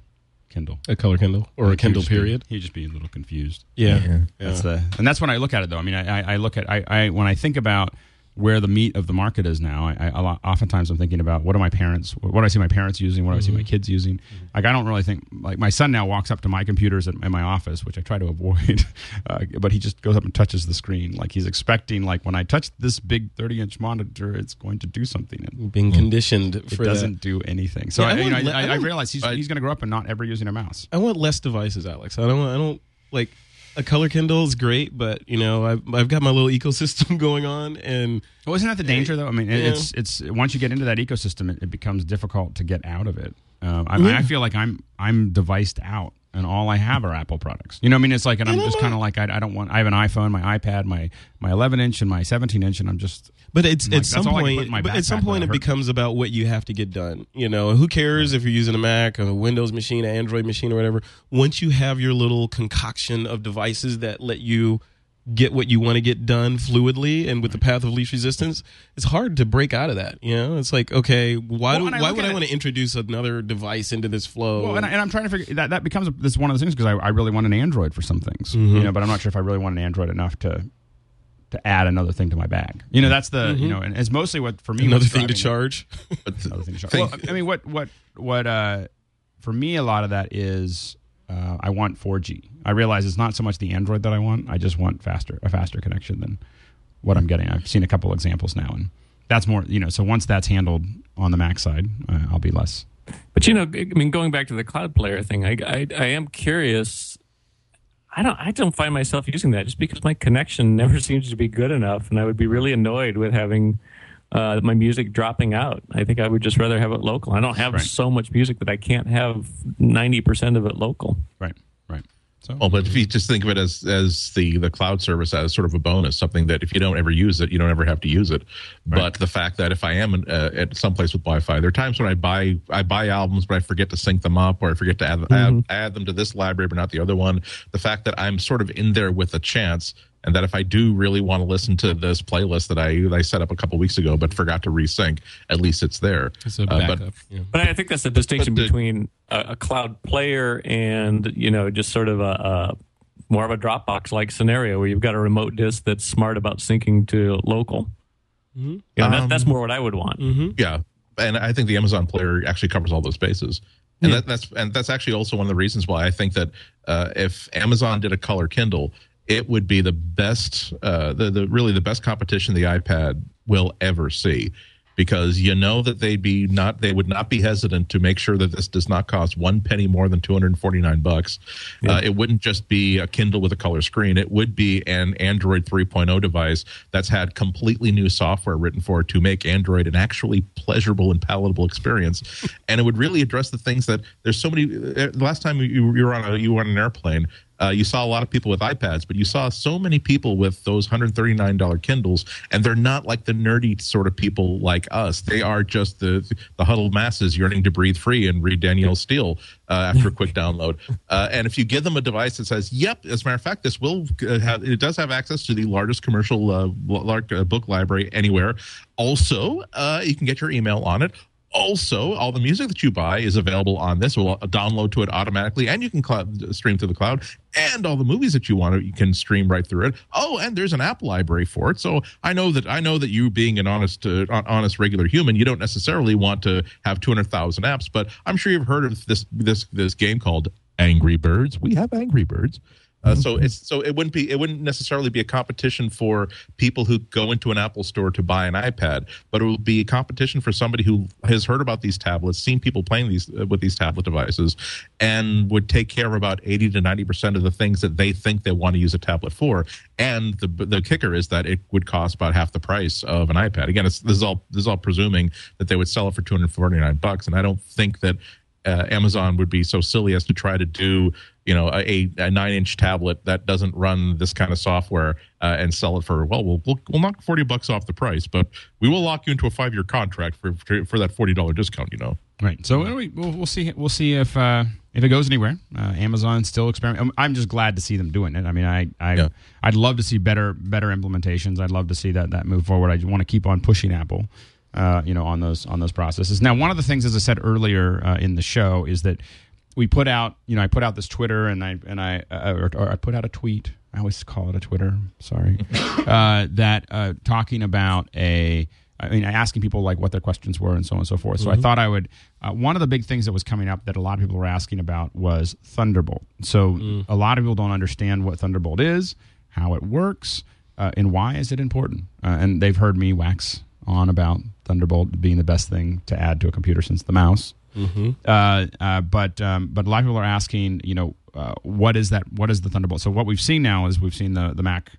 Kindle A color Kindle or a He'd Kindle just be- period. He'd just be a little confused. Yeah. That's the and that's when I look at it though. I mean, I, I- I look at I, I when I think about where the meat of the market is now. I, I a lot, oftentimes I'm thinking about what are my parents, what do I see my parents using, what do I see my mm-hmm. kids using. Mm-hmm. Like I don't really think like my son now walks up to my computers at, in my office, which I try to avoid, (laughs) uh, but he just goes up and touches the screen like he's expecting like when I touch this big 30 inch monitor, it's going to do something. And Being mm. conditioned it for doesn't do anything. So Yeah, I I, you know, le- I I, I realize he's, I- he's going to grow up and not ever using a mouse. I want less devices, Alex. I don't. I don't like a color Kindle is great, but you know, I've I've got my little ecosystem (laughs) going on, and Well, isn't that the danger, though? I mean, Yeah. it's it's once you get into that ecosystem, it, it becomes difficult to get out of it. Um, I, I feel like I'm I'm deviced out, and all I have are Apple products. You know, what I mean, it's like, and I'm just kind of like, I, I don't want. I have an iPhone, my iPad, my my 11 inch, and my 17 inch, and I'm just. But it's Like, at some that's all I can put point, but at some point, it becomes about what you have to get done. You know, who cares if you're using a Mac, a Windows machine, an Android machine, or whatever. Once you have your little concoction of devices that let you get what you want to get done fluidly and with the path of least resistance, it's hard to break out of that. You know, it's like, okay, why Well, do and I why would I it- want to introduce another device into this flow? Well, and, I, and I'm trying to figure that that becomes this one of those things because I, I really want an Android for some things, Mm-hmm. you know, but I'm not sure if I really want an Android enough to to add another thing to my bag. You know, that's the you know, and it's mostly what for me Mm-hmm. (laughs) another thing to charge. Another thing to charge. Well, I mean, what what what uh for me, a lot of that is uh, I want 4G. I realize it's not so much the Android that I want. I just want faster a faster connection than what I'm getting. I've seen a couple examples now, and that's more. You know, so once that's handled on the Mac side, uh, I'll be less. But you know, I mean, going back to the cloud player thing, I, I, I am curious. I don't I don't find myself using that just because my connection (laughs) never seems to be good enough, and I would be really annoyed with having uh, my music dropping out. I think I would just rather have it local. I don't have Right. so much music that I can't have ninety percent of it local. Right. Right. So Well, but if you just think of it as as the the cloud service as sort of a bonus, something that if you don't ever use it, you don't ever have to use it. But the fact that if I am uh, at some place with Wi-Fi, there are times when I buy I buy albums, but I forget to sync them up, or I forget to add add, add them to this library, but not the other one. The fact that I'm sort of in there with a chance. And that if I do really want to listen to this playlist that I that I set up a couple weeks ago, but forgot to resync, at least it's there. It's a Uh, but- yeah. But I think that's the distinction the- between a, a cloud player and you know just sort of a, a more of a Dropbox like scenario where you've got a remote disk that's smart about syncing to local. You know, that, that's more what I would want. Yeah, and I think the Amazon player actually covers all those bases, and that, that's and that's actually also one of the reasons why I think that uh, if Amazon did a color Kindle, it would be the best, uh, the the really the best competition the iPad will ever see. Because you know that they'd be not, they would not be hesitant to make sure that this does not cost one penny more than two hundred and forty nine bucks. Uh, it wouldn't just be a Kindle with a color screen; it would be an Android 3.0 device that's had completely new software written for it to make Android an actually pleasurable and palatable experience. (laughs) and it would really address the things that there's so many. Uh, last time you, you were on a you were on an airplane, uh, you saw a lot of people with iPads, but you saw so many people with those $139 Kindles, and they're not like the nerdy sort of people like us. They are just the the huddled masses yearning to breathe free and read Danielle Steel uh, after a quick (laughs) download. Uh, and if you give them a device that says, "Yep," as a matter of fact, this will uh, have it does have access to the largest commercial uh, large, uh, book library anywhere. Also, uh, you can get your email on it. Also, all the music that you buy is available on this. We'll download to it automatically, and you can stream to the cloud. And all the movies that you want, you can stream right through it. Oh, and there's an app library for it. So I know that I know that you, being an honest, uh, honest regular human, you don't necessarily want to have two hundred thousand apps. But I'm sure you've heard of this this this game called Angry Birds. We have Angry Birds. Uh, so it's so it wouldn't be it wouldn't necessarily be a competition for people who go into an Apple store to buy an iPad, but it would be a competition for somebody who has heard about these tablets, seen people playing these uh, with these tablet devices, and would take care of about eighty to ninety percent of the things that they think they want to use a tablet for. And the the kicker is that it would cost about half the price of an iPad. Again, this is all this is all presuming that they would sell it for two hundred forty nine bucks, and I don't think that uh, Amazon would be so silly as to try to do you know a, a nine inch tablet that doesn't run this kind of software uh, and sell it for well we'll we'll, we'll knock forty bucks off the price, but we will lock you into a five year contract for for, for that forty dollar discount. You know. Right. So we, we'll, we'll see. We'll see if uh, if it goes anywhere. Uh, Amazon still experiment. I'm just glad to see them doing it. I mean, I I Yeah. I'd love to see better better implementations. I'd love to see that that move forward. I want to keep on pushing Apple. Uh, you know, on those on those processes. Now, one of the things, as I said earlier uh, in the show, is that we put out. You know, I put out this Twitter, and I and I uh, or, or I put out a tweet. I always call it a Twitter. Sorry, (laughs) uh, that uh, talking about a. I mean, asking people like what their questions were and so on and so forth. So I thought I would. Uh, one of the big things that was coming up that a lot of people were asking about was Thunderbolt. So a lot of people don't understand what Thunderbolt is, how it works, uh, and why is it important. Uh, and they've heard me wax on about Thunderbolt being the best thing to add to a computer since the mouse. Uh, uh, but um, but a lot of people are asking, you know, uh, what is that? What is the Thunderbolt? So what we've seen now is we've seen the the Mac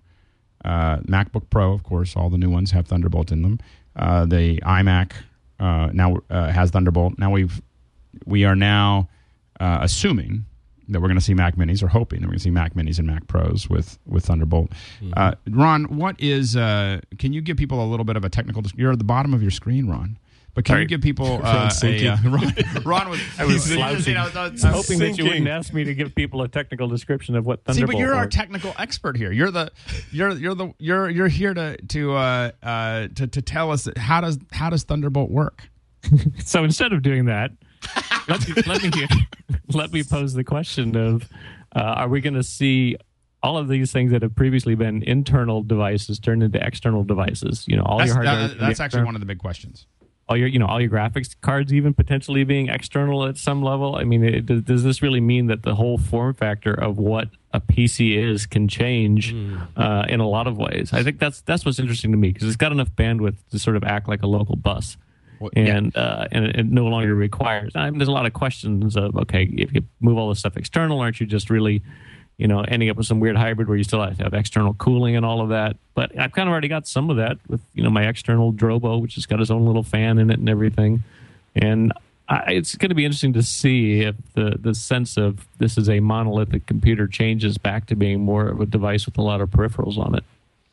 uh, MacBook Pro, of course, all the new ones have Thunderbolt in them. Uh, the iMac uh, now uh, has Thunderbolt. Now we've we are now uh, assuming that we're going to see Mac Minis, or hoping that we're going to see Mac Minis and Mac Pros with with Thunderbolt. Uh, Ron, what is? Uh, can you give people a little bit of a technical? You're at the bottom of your screen, Ron. But can Sorry. you give people (laughs) uh, Ron's a, sinking. uh, Ron, (laughs) Ron was, I was he's- slouching. you know, that's- I'm hoping that you sinking. wouldn't ask me to give people a technical description of what Thunderbolt. Is. See, but you're our technical expert here. You're the you're you're the you're you're here to to uh, uh, to to tell us how does how does Thunderbolt work? (laughs) so instead of doing that, let me let me, let me pose the question of: uh, Are we going to see all of these things that have previously been internal devices turned into external devices? You know, all That's, your hard that- drives. that's actually one of the big questions. All your you know all your graphics cards even potentially being external at some level. I mean, it, does, this really mean that the whole form factor of what a PC is can change uh, in a lot of ways? I think that's that's what's interesting to me because it's got enough bandwidth to sort of act like a local bus. And uh, and it, it no longer requires. I mean, there's a lot of questions of okay, if you move all this stuff external, aren't you just really you know, ending up with some weird hybrid where you still have external cooling and all of that. But I've kind of already got some of that with, you know, my external Drobo, which has got its own little fan in it and everything. And I, it's going to be interesting to see if the, the sense of this is a monolithic computer changes back to being more of a device with a lot of peripherals on it.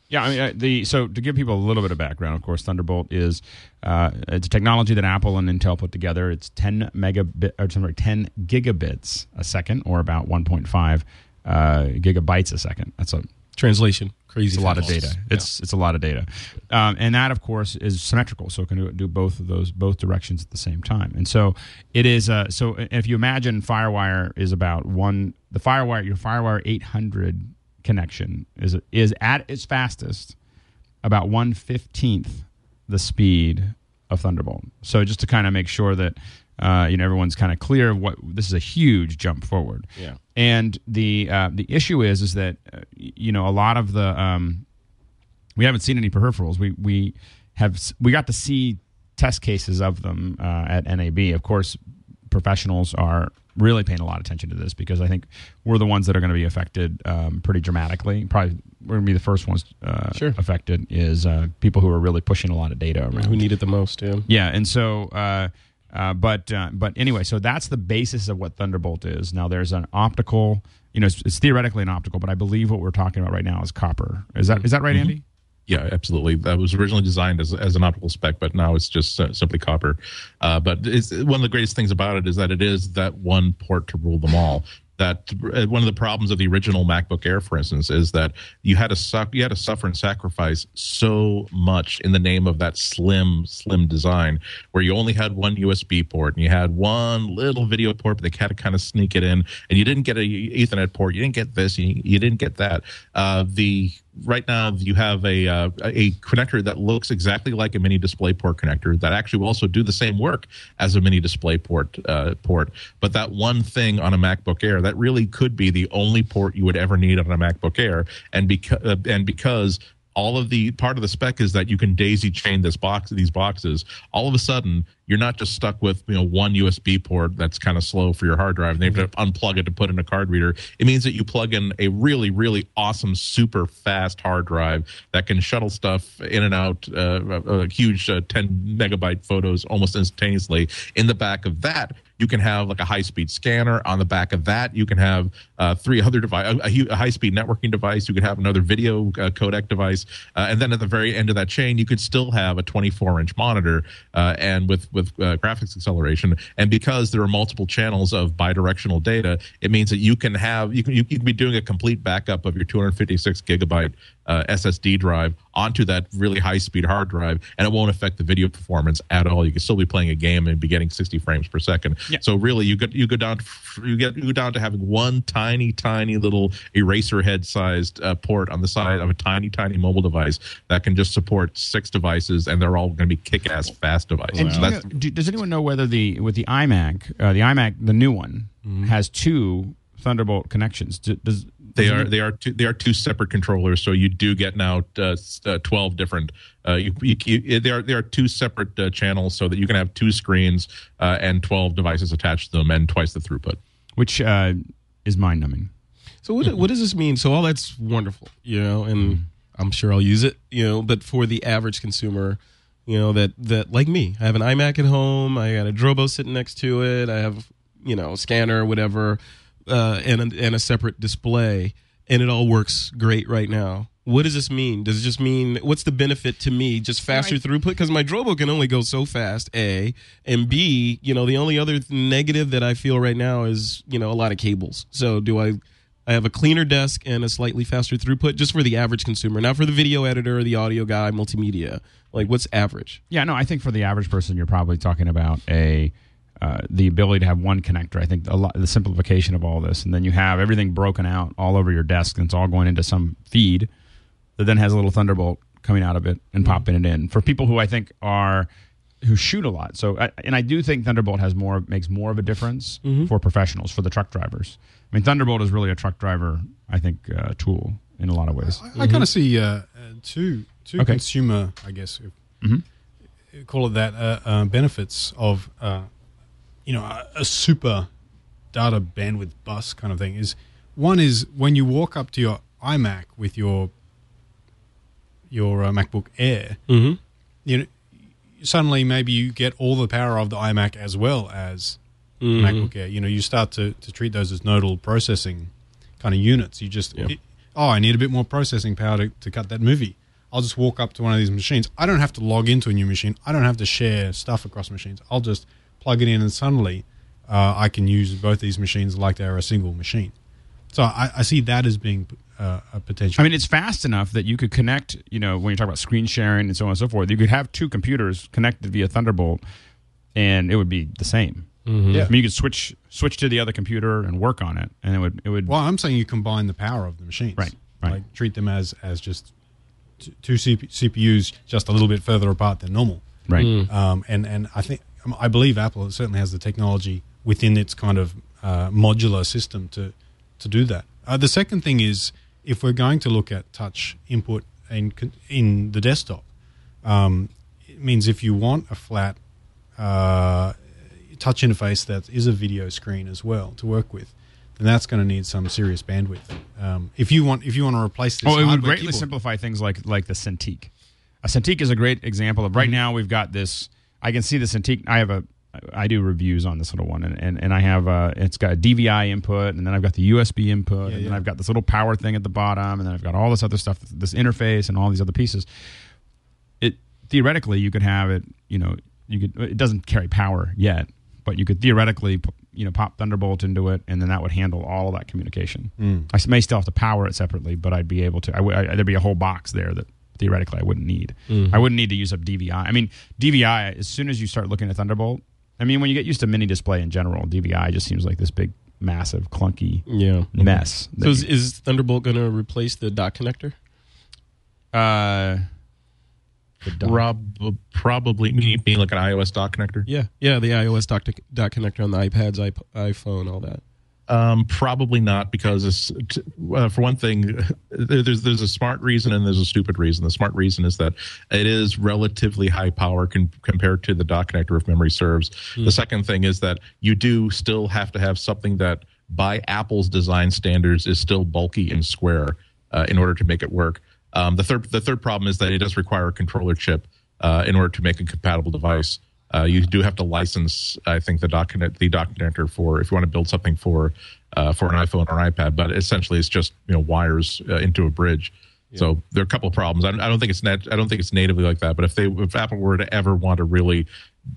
Yeah, I mean, uh, the so to give people a little bit of background, of course, Thunderbolt is uh, it's a technology that Apple and Intel put together. It's 10 megabit, or sorry, 10 gigabits a second, or about 1.5 uh, gigabytes a second. That's a Translation. Crazy. it's a lot of data. It's it's a lot of data, um, and that of course is symmetrical, so it can do, do both of those both directions at the same time. And so it is. Uh, so if you imagine FireWire is about one, the FireWire your FireWire 800 connection is is at its fastest about one fifteenth the speed of Thunderbolt. So just to kind of make sure that uh, you know everyone's kind of clear of what this is a huge jump forward. Yeah. And the uh, the issue is is that uh, you know a lot of the um, we haven't seen any peripherals. We we have we got to see test cases of them uh, at NAB. Of course, professionals are really paying a lot of attention to this because I think we're the ones that are going to be affected um, pretty dramatically. Probably we're going to be the first ones uh, Sure. affected. Is uh, people who are really pushing a lot of data around. Who need it the most? Yeah. Yeah, and so, uh, uh, but uh, but anyway, so that's the basis of what Thunderbolt is. Now, there's an optical. You know, it's, it's theoretically an optical, but I believe what we're talking about right now is copper. Is that is that right, Andy? Yeah, absolutely. That was originally designed as, as an optical spec, but now it's just uh, simply copper. Uh, but it's, one of the greatest things about it is that it is that one port to rule them all. That uh, one of the problems of the original MacBook Air, for instance, is that you had to you had to suffer and sacrifice so much in the name of that slim, slim design, where you only had one USB port and you had one little video port, but they had to kind of sneak it in, and you didn't get a Ethernet port, you didn't get this, you, you didn't get that. Uh, the right now you have a uh, a connector that looks exactly like a mini DisplayPort connector that actually will also do the same work as a mini DisplayPort uh, port. But that one thing on a MacBook Air that really could be the only port you would ever need on a MacBook Air, and because uh, and because all of the part of the spec is that you can daisy chain this box these boxes. All of a sudden you're not just stuck with you know one usb port that's kind of slow for your hard drive and they have to unplug it to put in a card reader. It means that you plug in a really really awesome super fast hard drive that can shuttle stuff in and out uh, a, a huge uh, 10 megabyte photos almost instantaneously. In the back of that you can have like a high speed scanner on the back of that. You can have uh, three other device, a, a high speed networking device. You could have another video uh, codec device, uh, and then at the very end of that chain, you could still have a 24 inch monitor uh, and with with uh, graphics acceleration. And because there are multiple channels of bidirectional data, it means that you can have you can you, you can be doing a complete backup of your 256 gigabyte uh, SSD drive onto that really high speed hard drive, and it won't affect the video performance at all. You can still be playing a game and be getting 60 frames per second. So really, you get you go down to, you get you go down to having one tiny tiny little eraser head sized uh, port on the side of a tiny tiny mobile device that can just support six devices, and they're all going to be kick ass fast devices. And do you know- do- does anyone know whether the with the iMac, uh, the iMac, the new one, has two Thunderbolt connections? Do- Does They does are they are two they are two separate controllers, so you do get now uh, uh, twelve different. Uh, you, you, you, they are they are two separate uh, channels, so that you can have two screens uh, and twelve devices attached to them, and twice the throughput. which uh, is mind numbing. So what what does this mean? So all that's wonderful, you know, and I'm sure I'll use it, you know, but for the average consumer, you know, that that like me, I have an iMac at home, I got a Drobo sitting next to it, I have, you know, scanner, whatever, uh, and a, and a separate display, and it all works great right now. What does this mean? Does it just mean what's the benefit to me? Just faster throughput because my Drobo can only go so fast. A and B, you know, the only other negative that I feel right now is you know a lot of cables. So do I? I have a cleaner desk and a slightly faster throughput just for the average consumer, not for the video editor, or the audio guy, multimedia. Like what's average? Yeah, no, I think for the average person, you're probably talking about a uh, the ability to have one connector. I think a lot, the simplification of all this, and then you have everything broken out all over your desk, and it's all going into some feed that then has a little Thunderbolt coming out of it and popping it in. For people who I think are who shoot a lot. So, I, and I do think Thunderbolt has more makes more of a difference for professionals for the truck drivers. I mean, Thunderbolt is really a truck driver, I think, uh, tool in a lot of ways. I, I kind of see uh, uh, two two Okay. consumer, I guess, if, Mhm. call it that, uh, uh, benefits of uh, you know a, a super data bandwidth bus kind of thing. Is one is when you walk up to your iMac with your your uh, MacBook Air, Mhm. you know, suddenly maybe you get all the power of the iMac as well as Mhm. MacBook Air. You know, you start to, to treat those as nodal processing kind of units. You just, Yeah. it- oh, I need a bit more processing power to, to cut that movie. I'll just walk up to one of these machines. I don't have to log into a new machine. I don't have to share stuff across machines. I'll just plug it in, and suddenly uh, I can use both these machines like they're a single machine. So I, I see that as being uh, a potential. I mean, it's fast enough that you could connect, you know, when you talk about screen sharing and so on and so forth, you could have two computers connected via Thunderbolt and it would be the same. Yeah. I mean, you could switch switch to the other computer and work on it, and it would it would Well, I'm saying you combine the power of the machines. Right, right. Like treat them as as just t- two CP- CPUs just a little bit further apart than normal. right. Um, and and I think I believe Apple certainly has the technology within its kind of uh, modular system to to do that. Uh, the second thing is if we're going to look at touch input in in the desktop, um, it means if you want a flat uh, touch interface that is a video screen as well to work with, then that's going to need some serious bandwidth. Um, if you want if you want to replace this, Oh, it would greatly keyboard- simplify things like like the Cintiq. A Cintiq is a great example of right Mm-hmm. now we've got this. I can see the Cintiq. I have a. I do reviews on this little one, and, and, and I have uh it's got a DVI input, and then I've got the USB input, Yeah, and then. I've got this little power thing at the bottom, and then I've got all this other stuff, this interface, and all these other pieces. It theoretically you could have it. You know, you could. It doesn't carry power yet, but you could theoretically you know pop Thunderbolt into it, and then that would handle all of that communication. I may still have to power it separately, but I'd be able to. I w- I, there'd be a whole box there that theoretically I wouldn't need. I wouldn't need to use up DVI. I mean, DVI. As soon as you start looking at Thunderbolt, I mean, when you get used to mini display in general, DVI just seems like this big, massive, clunky Yeah. mess. So is, you- is Thunderbolt going to replace the dot connector? uh, the dock- Prob- probably mean, mean like an iOS dock connector. Yeah. Yeah, the iOS dot, dot connector on the iPads, iP- iPhone, all that. Um, probably not because it's uh, for one thing, there's there's a smart reason and there's a stupid reason. The smart reason is that it is relatively high power con- compared to the dock connector, if memory serves. The second thing is that you do still have to have something that, by Apple's design standards, is still bulky and square uh, in order to make it work. Um, the third the third problem is that it does require a controller chip uh, in order to make a compatible device. Uh, you do have to license, I think, the dock connect, the dock connector for if you want to build something for uh, for an iPhone or iPad. But essentially, it's just you know wires uh, into a bridge. So there are a couple of problems. I don't, I don't think it's net. I don't think it's natively like that. But if they if Apple were to ever want to really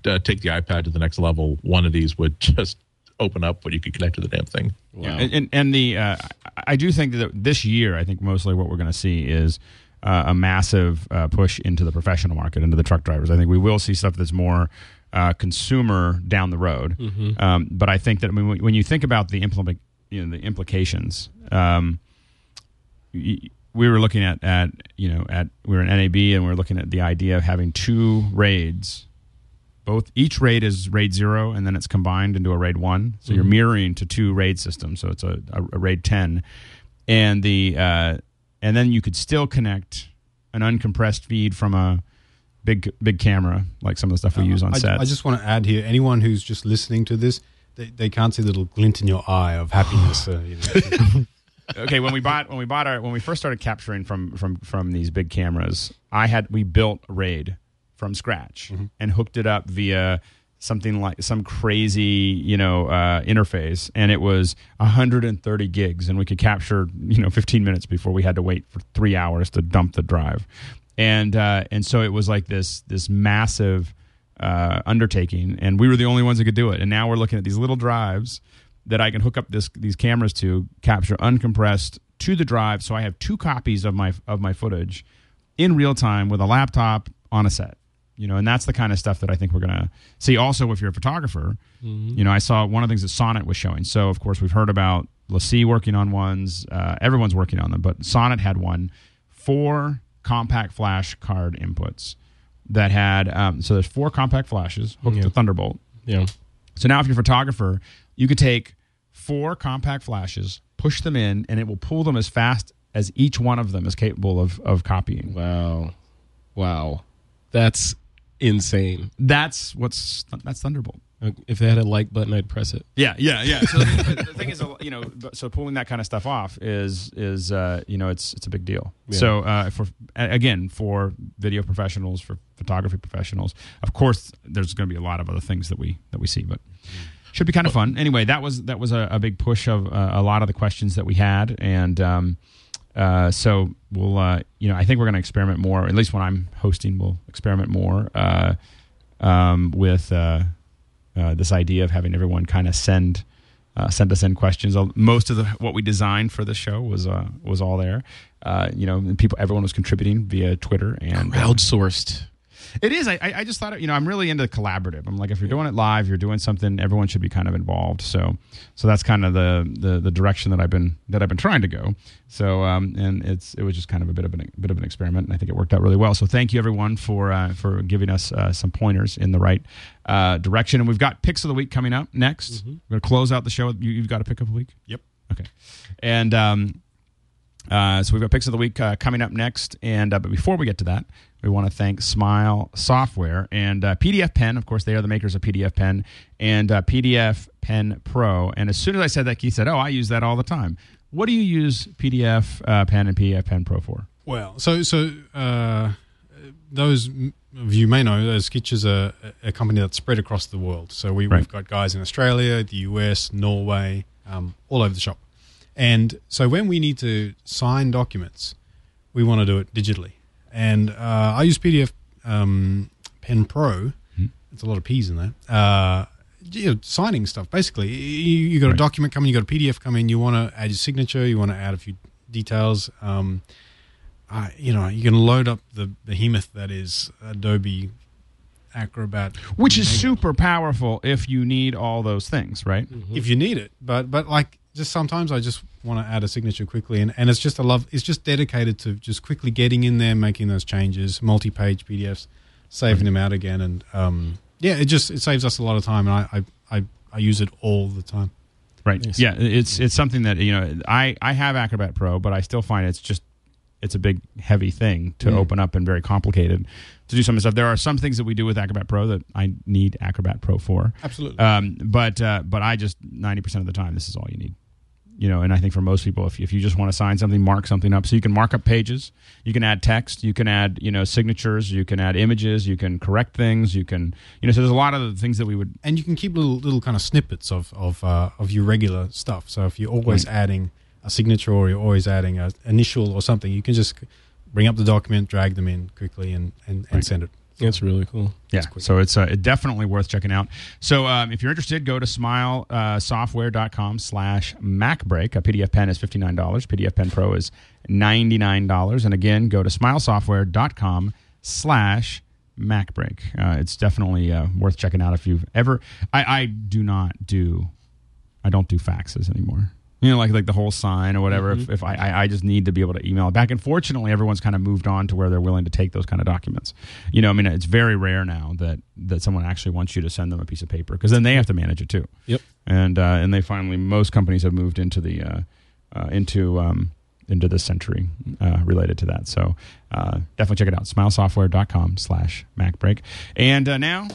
uh, take the iPad to the next level, one of these would (laughs) just open up what you could connect to the damn thing. Yeah, and, and and the uh, I- I do think that this year, I think mostly what we're going to see is uh, a massive uh, push into the professional market, into the truck drivers. I think we will see stuff that's more uh, consumer down the road. Um, but I think that when- when you think about the implement, you know, the implications. Um, we were looking at, at you know at we were in NAB and we were looking at the idea of having two raids both each raid is raid zero and then it's combined into a raid one so you're mirroring to two raid systems so it's a, a, a raid 10 and the uh, and then you could still connect an uncompressed feed from a big big camera like some of the stuff we use on I, sets I just want to add here: anyone who's just listening to this, they, they can't see the little glint in your eye of happiness. uh, (laughs) okay when we bought when we bought our when we first started capturing from from from these big cameras i had we built raid from scratch and hooked it up via something like some crazy you know uh, interface and it was 130 gigs and we could capture you know 15 minutes before we had to wait for three hours to dump the drive and uh, and so it was like this this massive uh, undertaking, and we were the only ones that could do it. And now we're looking at these little drives that I can hook up this these cameras to, capture uncompressed to the drive, so I have two copies of my of my footage in real time with a laptop on a set. You know, and that's the kind of stuff that I think we're gonna see. Also, if you're a photographer, you know, I saw one of the things that Sonnet was showing. So, of course, we've heard about LaCie working on ones. Uh, everyone's working on them, but Sonnet had one. Four compact flash card inputs that had um, so there's four compact flashes hooked to Thunderbolt. Yeah. So now, if you're a photographer, you could take four compact flashes, push them in, and it will pull them as fast as each one of them is capable of of copying. Wow. Wow. That's insane. That's what's that's Thunderbolt. Uh, If they had a like button, I'd press it. Yeah, yeah, yeah. So (laughs) the, the thing is, you know, so pulling that kind of stuff off is is uh, you know it's it's a big deal. Yeah. So uh, for again for video professionals, for photography professionals, of course, there's going to be a lot of other things that we that we see, but should be kind of fun. Anyway, that was that was a, a big push of uh, a lot of the questions that we had, and um, uh, so we'll uh, you know I think we're going to experiment more. At least when I'm hosting, we'll experiment more uh, um, with. Uh, uh, this idea of having everyone kind of send uh, send us in questions. Most of the what we designed for the show was was all there. You know, people, everyone was contributing via Twitter and Crowdsourced. It is. I, I just thought, you know, I'm really into collaborative. I'm like, if you're doing it live, you're doing something. Everyone should be kind of involved. So, so that's kind of the the, the direction that I've been that I've been trying to go. So, um, and it's it was just kind of a bit of an bit of an experiment, and I think it worked out really well. So, thank you everyone for uh, for giving us uh, some pointers in the right uh, direction. And we've got picks of the week coming up next. We're going to close out the show. You, you've got a pick of the week. Yep. Okay. And um, uh, so we've got picks of the week uh, coming up next. And uh, but before we get to that, we want to thank Smile Software and uh, PDF Pen. Of course, they are the makers of PDF Pen and uh, PDF Pen Pro. And as soon as I said that, Keith said, "Oh, I use that all the time." What do you use PDF uh, Pen and PDF Pen Pro for? Well, so so uh, those of you may know that Skitch is a, a company that's spread across the world. So we, Right. we've got guys in Australia, the US, Norway, um, all over the shop. And so when we need to sign documents, we want to do it digitally. And uh, I use PDF um, Pen Pro. It's a lot of P's in there. Uh, you know, signing stuff. Basically, you, you got a document coming, you got a PDF coming. You want to add your signature. You want to add a few details. Um, uh, you know, you can load up the behemoth that is Adobe Acrobat, Which is super powerful if you need all those things, right? if you need it. But but like just sometimes I just want to add a signature quickly, and, and it's just a love. It's just dedicated to just quickly getting in there, making those changes, multi-page PDFs, saving them out again, and um, yeah, it just it saves us a lot of time, and I I, I, I use it all the time. Right. Yes. Yeah, it's it's something that you know I I have Acrobat Pro, but I still find it's just it's a big heavy thing to Mm. open up and very complicated to do some of the stuff. There are some things that we do with Acrobat Pro that I need Acrobat Pro for. Absolutely. Um, but uh, but I just ninety percent of the time this is all you need. You know, and I think for most people, if, if you just want to sign something, mark something up, so you can mark up pages, you can add text, you can add you know signatures, you can add images, you can correct things, you can you know. So there's a lot of the things that we would and you can keep little little kind of snippets of of uh, of your regular stuff. So if you're always adding a signature or you're always adding a initial or something, you can just bring up the document, drag them in quickly, and and, and send it. That's really cool. Yeah, so it's uh, definitely worth checking out. So um, if you're interested, go to smilesoftware.com slash macbreak. A PDF pen is $59. PDF pen pro is $99. And again, go to smilesoftware.com slash macbreak. Uh, it's definitely uh, worth checking out if you've ever... I, I do not do... I don't do faxes anymore. You know, like like the whole sign or whatever. If, if I, I I just need to be able to email it back, and fortunately, everyone's kind of moved on to where they're willing to take those kind of documents. You know, I mean, it's very rare now that that someone actually wants you to send them a piece of paper because then they have to manage it too. Yep. And uh, and they finally, most companies have moved into the uh, uh, into um, into this century uh, related to that. So uh, definitely check it out. Smilesoftware.com slash MacBreak. And uh, now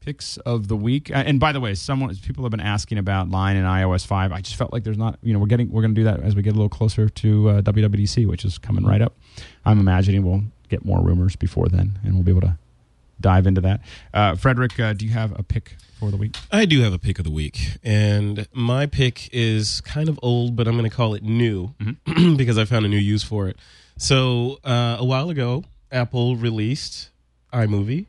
picks of the week. Uh, and by the way, someone people have been asking about Lion and iOS five. I just felt like there's not. You know, we're getting we're going to do that as we get a little closer to uh, WWDC, which is coming right up. I'm imagining we'll get more rumors before then, and we'll be able to dive into that. Uh, Frederick, uh, do you have a pick for the week? I do have a pick of the week, and my pick is kind of old, but I'm going to call it new (clears throat) because I found a new use for it. So uh, a while ago, Apple released iMovie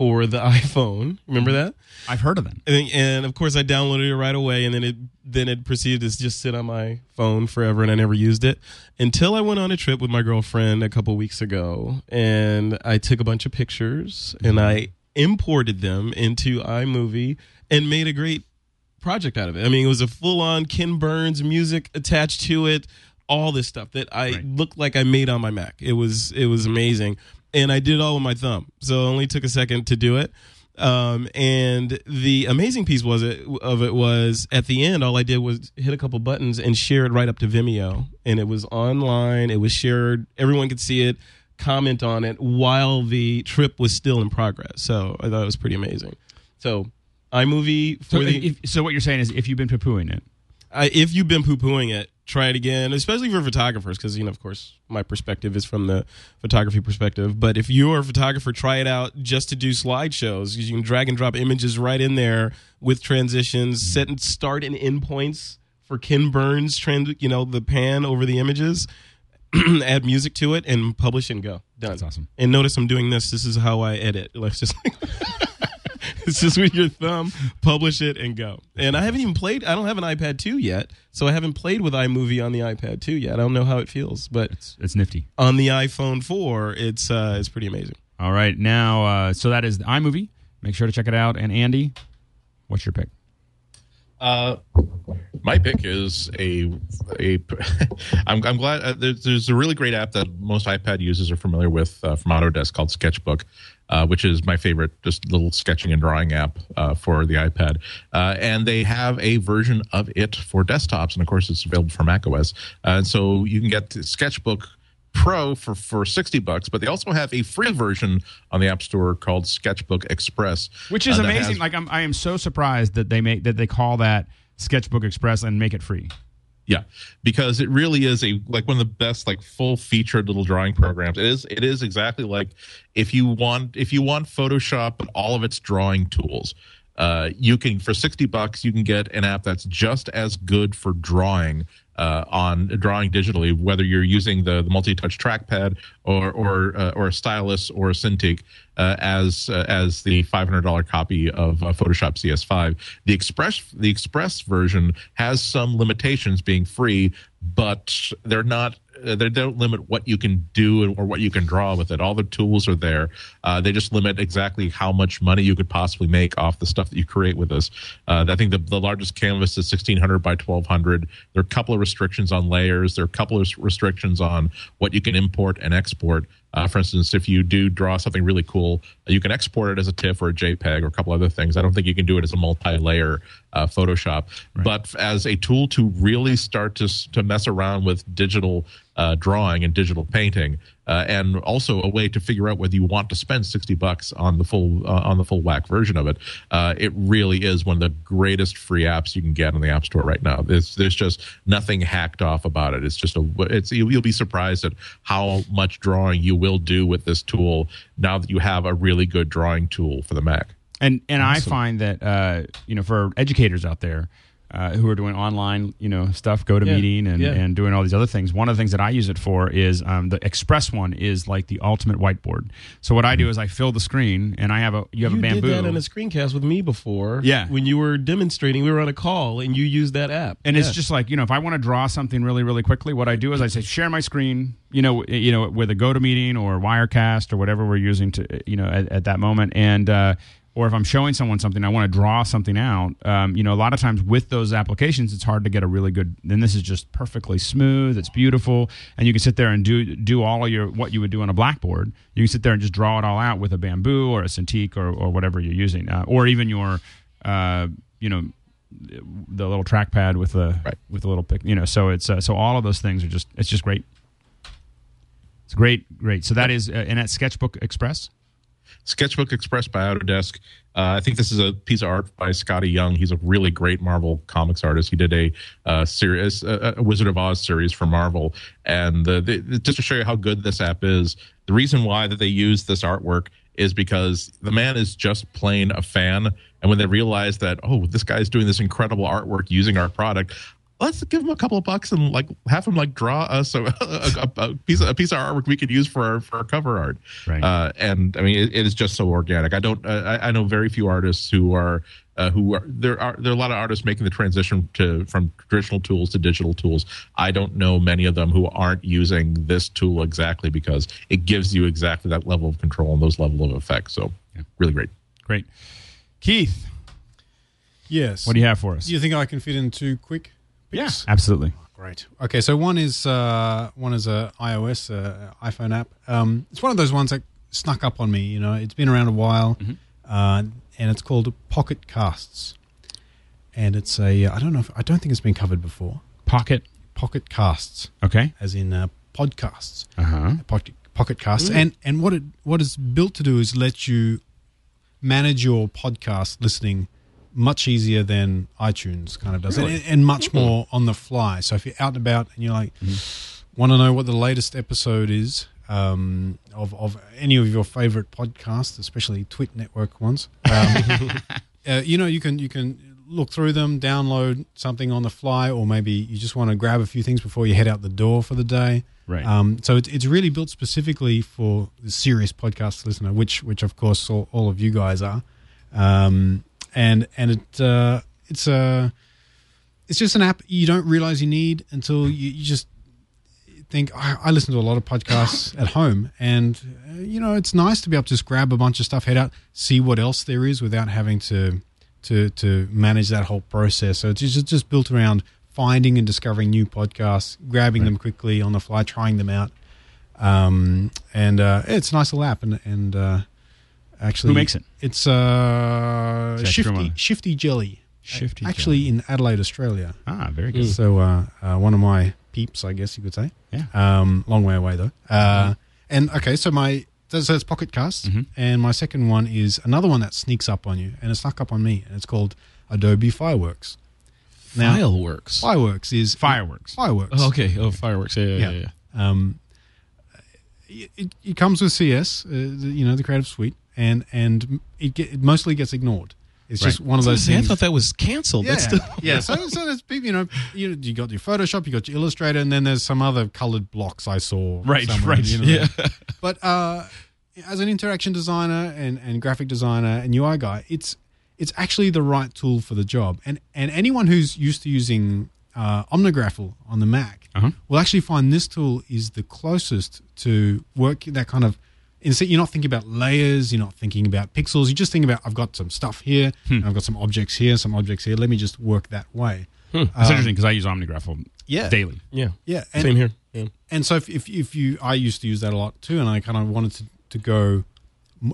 for the (laughs) iPhone. Remember mm-hmm. that? I've heard of them. And, and of course, I downloaded it right away, and then it then it proceeded to just sit on my phone forever, and I never used it until I went on a trip with my girlfriend a couple weeks ago, and I took a bunch of pictures and I imported them into iMovie and made a great project out of it. I mean, it was a full on Ken Burns music attached to it, all this stuff that I looked like I made on my Mac. It was it was amazing. And I did it all with my thumb. So it only took a second to do it. Um, and the amazing piece was it of it was at the end, all I did was hit a couple buttons and share it right up to Vimeo, and it was online. It was shared. Everyone could see it, comment on it while the trip was still in progress. So I thought it was pretty amazing. So iMovie for So, the if, so what you're saying is, if you've been poo pooing it, I, if you've been poo pooing it, try it again, especially for photographers, because, you know, of course, my perspective is from the photography perspective. But if you're a photographer, try it out just to do slideshows. You can drag and drop images right in there with transitions, mm-hmm. set and start and end points for Ken Burns, trans, you know, the pan over the images. (clears throat) add music to it and publish and go. Done. That's awesome. And notice I'm doing this. This is how I edit. Let's just (laughs) (laughs) it's just with your thumb, publish it and go. And I haven't even played. I don't have an iPad 2 yet, so I haven't played with iMovie on the iPad 2 yet. I don't know how it feels, but it's, it's nifty. on the iPhone 4, it's uh, it's pretty amazing. All right, now, uh, so that is the iMovie. Make sure to check it out. And Andy, what's your pick? Uh, my pick is a a. (laughs) I'm I'm glad uh, there's, there's a really great app that most iPad users are familiar with uh, from Autodesk called Sketchbook, uh, which is my favorite, just little sketching and drawing app uh, for the iPad. Uh, and they have a version of it for desktops, and of course it's available for macOS. And so you can get Sketchbook Pro for, for 60 bucks, but they also have a free version on the App Store called Sketchbook Express. Which is uh, amazing. has- like I'm, I am so surprised that they make that they call that Sketchbook Express and make it free. Yeah, because it really is a like one of the best like full featured little drawing programs. It is it is exactly like if you want if you want Photoshop but all of its drawing tools. Uh, you can for 60 bucks you can get an app that's just as good for drawing uh, on drawing digitally whether you're using the, the multi-touch trackpad or or uh, or a stylus or a Cintiq uh, as uh, as the $500 copy of uh, Photoshop CS5 the express the express version has some limitations being free but they're not they don't limit what you can do or what you can draw with it. All the tools are there. Uh, they just limit exactly how much money you could possibly make off the stuff that you create with this. Uh, i think the, the largest canvas is 1600 by 1200 there are a couple of restrictions on layers. There are a couple of restrictions on what you can import and export. Uh, for instance, if you do draw something really cool, you can export it as a TIFF or a JPEG or a couple other things. I don't think you can do it as a multi-layer uh, Photoshop, but as a tool to really start to to mess around with digital uh, drawing and digital painting, uh, and also a way to figure out whether you want to spend sixty bucks on the full uh, on the full whack version of it. Uh, it really is one of the greatest free apps you can get on the App Store right now. There's there's just nothing hacked off about it. It's just a it's you'll, you'll be surprised at how much drawing you will do with this tool now that you have a really good drawing tool for the Mac. And and I find that uh, you know for educators out there uh, who are doing online you know stuff, go to Yeah, meeting and, yeah. and doing all these other things. One of the things that I use it for is um, the Express one is like the ultimate whiteboard. So what I do is I fill the screen and I have a you have you a bamboo. did that in a screencast with me before. Yeah. When you were demonstrating, we were on a call and you used that app. and Yeah. it's just like you know if i want to draw something really really quickly what i do is i say share my screen you know you know with a gotomeeting or wirecast or whatever we're using to you know at, at that moment and uh or if I'm showing someone something, I want to draw something out. Um, you know, a lot of times with those applications, it's hard to get a really good. Then this is just perfectly smooth. It's beautiful, and you can sit there and do do all of your what you would do on a blackboard. You can sit there and just draw it all out with a bamboo or a Cintiq or, or whatever you're using, uh, or even your, uh, you know, the little trackpad with the Right. with the little pic. You know, so it's uh, so all of those things are just it's just great. It's great, great. So that is uh, and at Sketchbook Express. Sketchbook Express by Autodesk. Uh, I think this is a piece of art by Skottie Young. He's a really great Marvel comics artist. He did a uh, series, a, a Wizard of Oz series for Marvel, and the, the, just to show you how good this app is, the reason why that they use this artwork is because the man is just plain a fan, and when they realize that oh, this guy's doing this incredible artwork using our product. Let's give him a couple of bucks and like have him like draw us a, (laughs) a, a piece of, a piece of artwork we could use for our for our cover art. Right. Uh, and I mean, it, it is just so organic. I don't. Uh, I, I know very few artists who are uh, who are there are there are a lot of artists making the transition to from traditional tools to digital tools. I don't know many of them who aren't using this tool exactly because it gives you exactly that level of control and those level of effects. So, really great. Great, Keith. Yes. What do you have for us? Do you think I can fit in two quick? Yeah, absolutely. Great. Okay, so one is uh, one is a iOS uh, iPhone app. Um, it's one of those ones that snuck up on me. You know, it's been around a while, Mm-hmm. uh, and it's called Pocket Casts, and it's a I don't know if, I don't think it's been covered before. Pocket. Pocket Casts, Okay. as in uh, podcasts, Uh huh. pocket, pocket casts, and and what it what it's built to do is let you manage your podcast listening much easier than iTunes kind of does, and, and much more on the fly. So if you're out and about and you're like, want to know what the latest episode is um, of of any of your favorite podcasts, especially Twit Network ones, um, (laughs) uh, you know you can you can look through them, download something on the fly, or maybe you just want to grab a few things before you head out the door for the day. Right. Um, so it's it's really built specifically for the serious podcast listener, which which of course all, all of you guys are, um, and and it uh, it's a it's just an app you don't realize you need until you, you just think I, I listen to a lot of podcasts (laughs) at home, and uh, you know it's nice to be able to just grab a bunch of stuff, head out, see what else there is without having to to to manage that whole process. So it's just just built around finding and discovering new podcasts, grabbing them quickly on the fly, trying them out, um, and uh, it's a nice little app. And and uh, actually, Who makes it? It's uh, Is that Shifty Shifty Jelly. Shifty Actually, in Adelaide, Australia. Ah, very good. So uh, uh, one of my peeps, I guess you could say. Yeah. Um, long way away though. Uh, and okay, so my so it's Pocket Cast, Mm-hmm. and my second one is another one that sneaks up on you, and it snuck up on me, and it's called Adobe Fireworks. Now, Fireworks. Fireworks is Fireworks. Fireworks. Oh, okay. Oh, fireworks. Yeah, yeah, yeah. Yeah. Um, it, it, it comes with CS, uh, the, you know, the Creative Suite, and and it, get, it mostly gets ignored. It's just one of those gonna I thought that was canceled. Yeah, (laughs) yeah. So, so there's you know, you, you got your Photoshop, you got your Illustrator, and then there's some other colored blocks I saw. Right, somewhere, right. you know. yeah. (laughs) But uh, as an interaction designer and, and graphic designer and UI guy, it's it's actually the right tool for the job. And and anyone who's used to using uh, OmniGraffle on the Mac Uh-huh. will actually find this tool is the closest to work that kind of. Instead, you're not thinking about layers. You're not thinking about pixels. You just think about I've got some stuff here. Hmm. I've got some objects here, some objects here. Let me just work that way. It's interesting because I use omnigraph Yeah. daily. Yeah. Yeah, and, Same here. Yeah. and so if, if if you I used to use that a lot too, and I kind of wanted to to go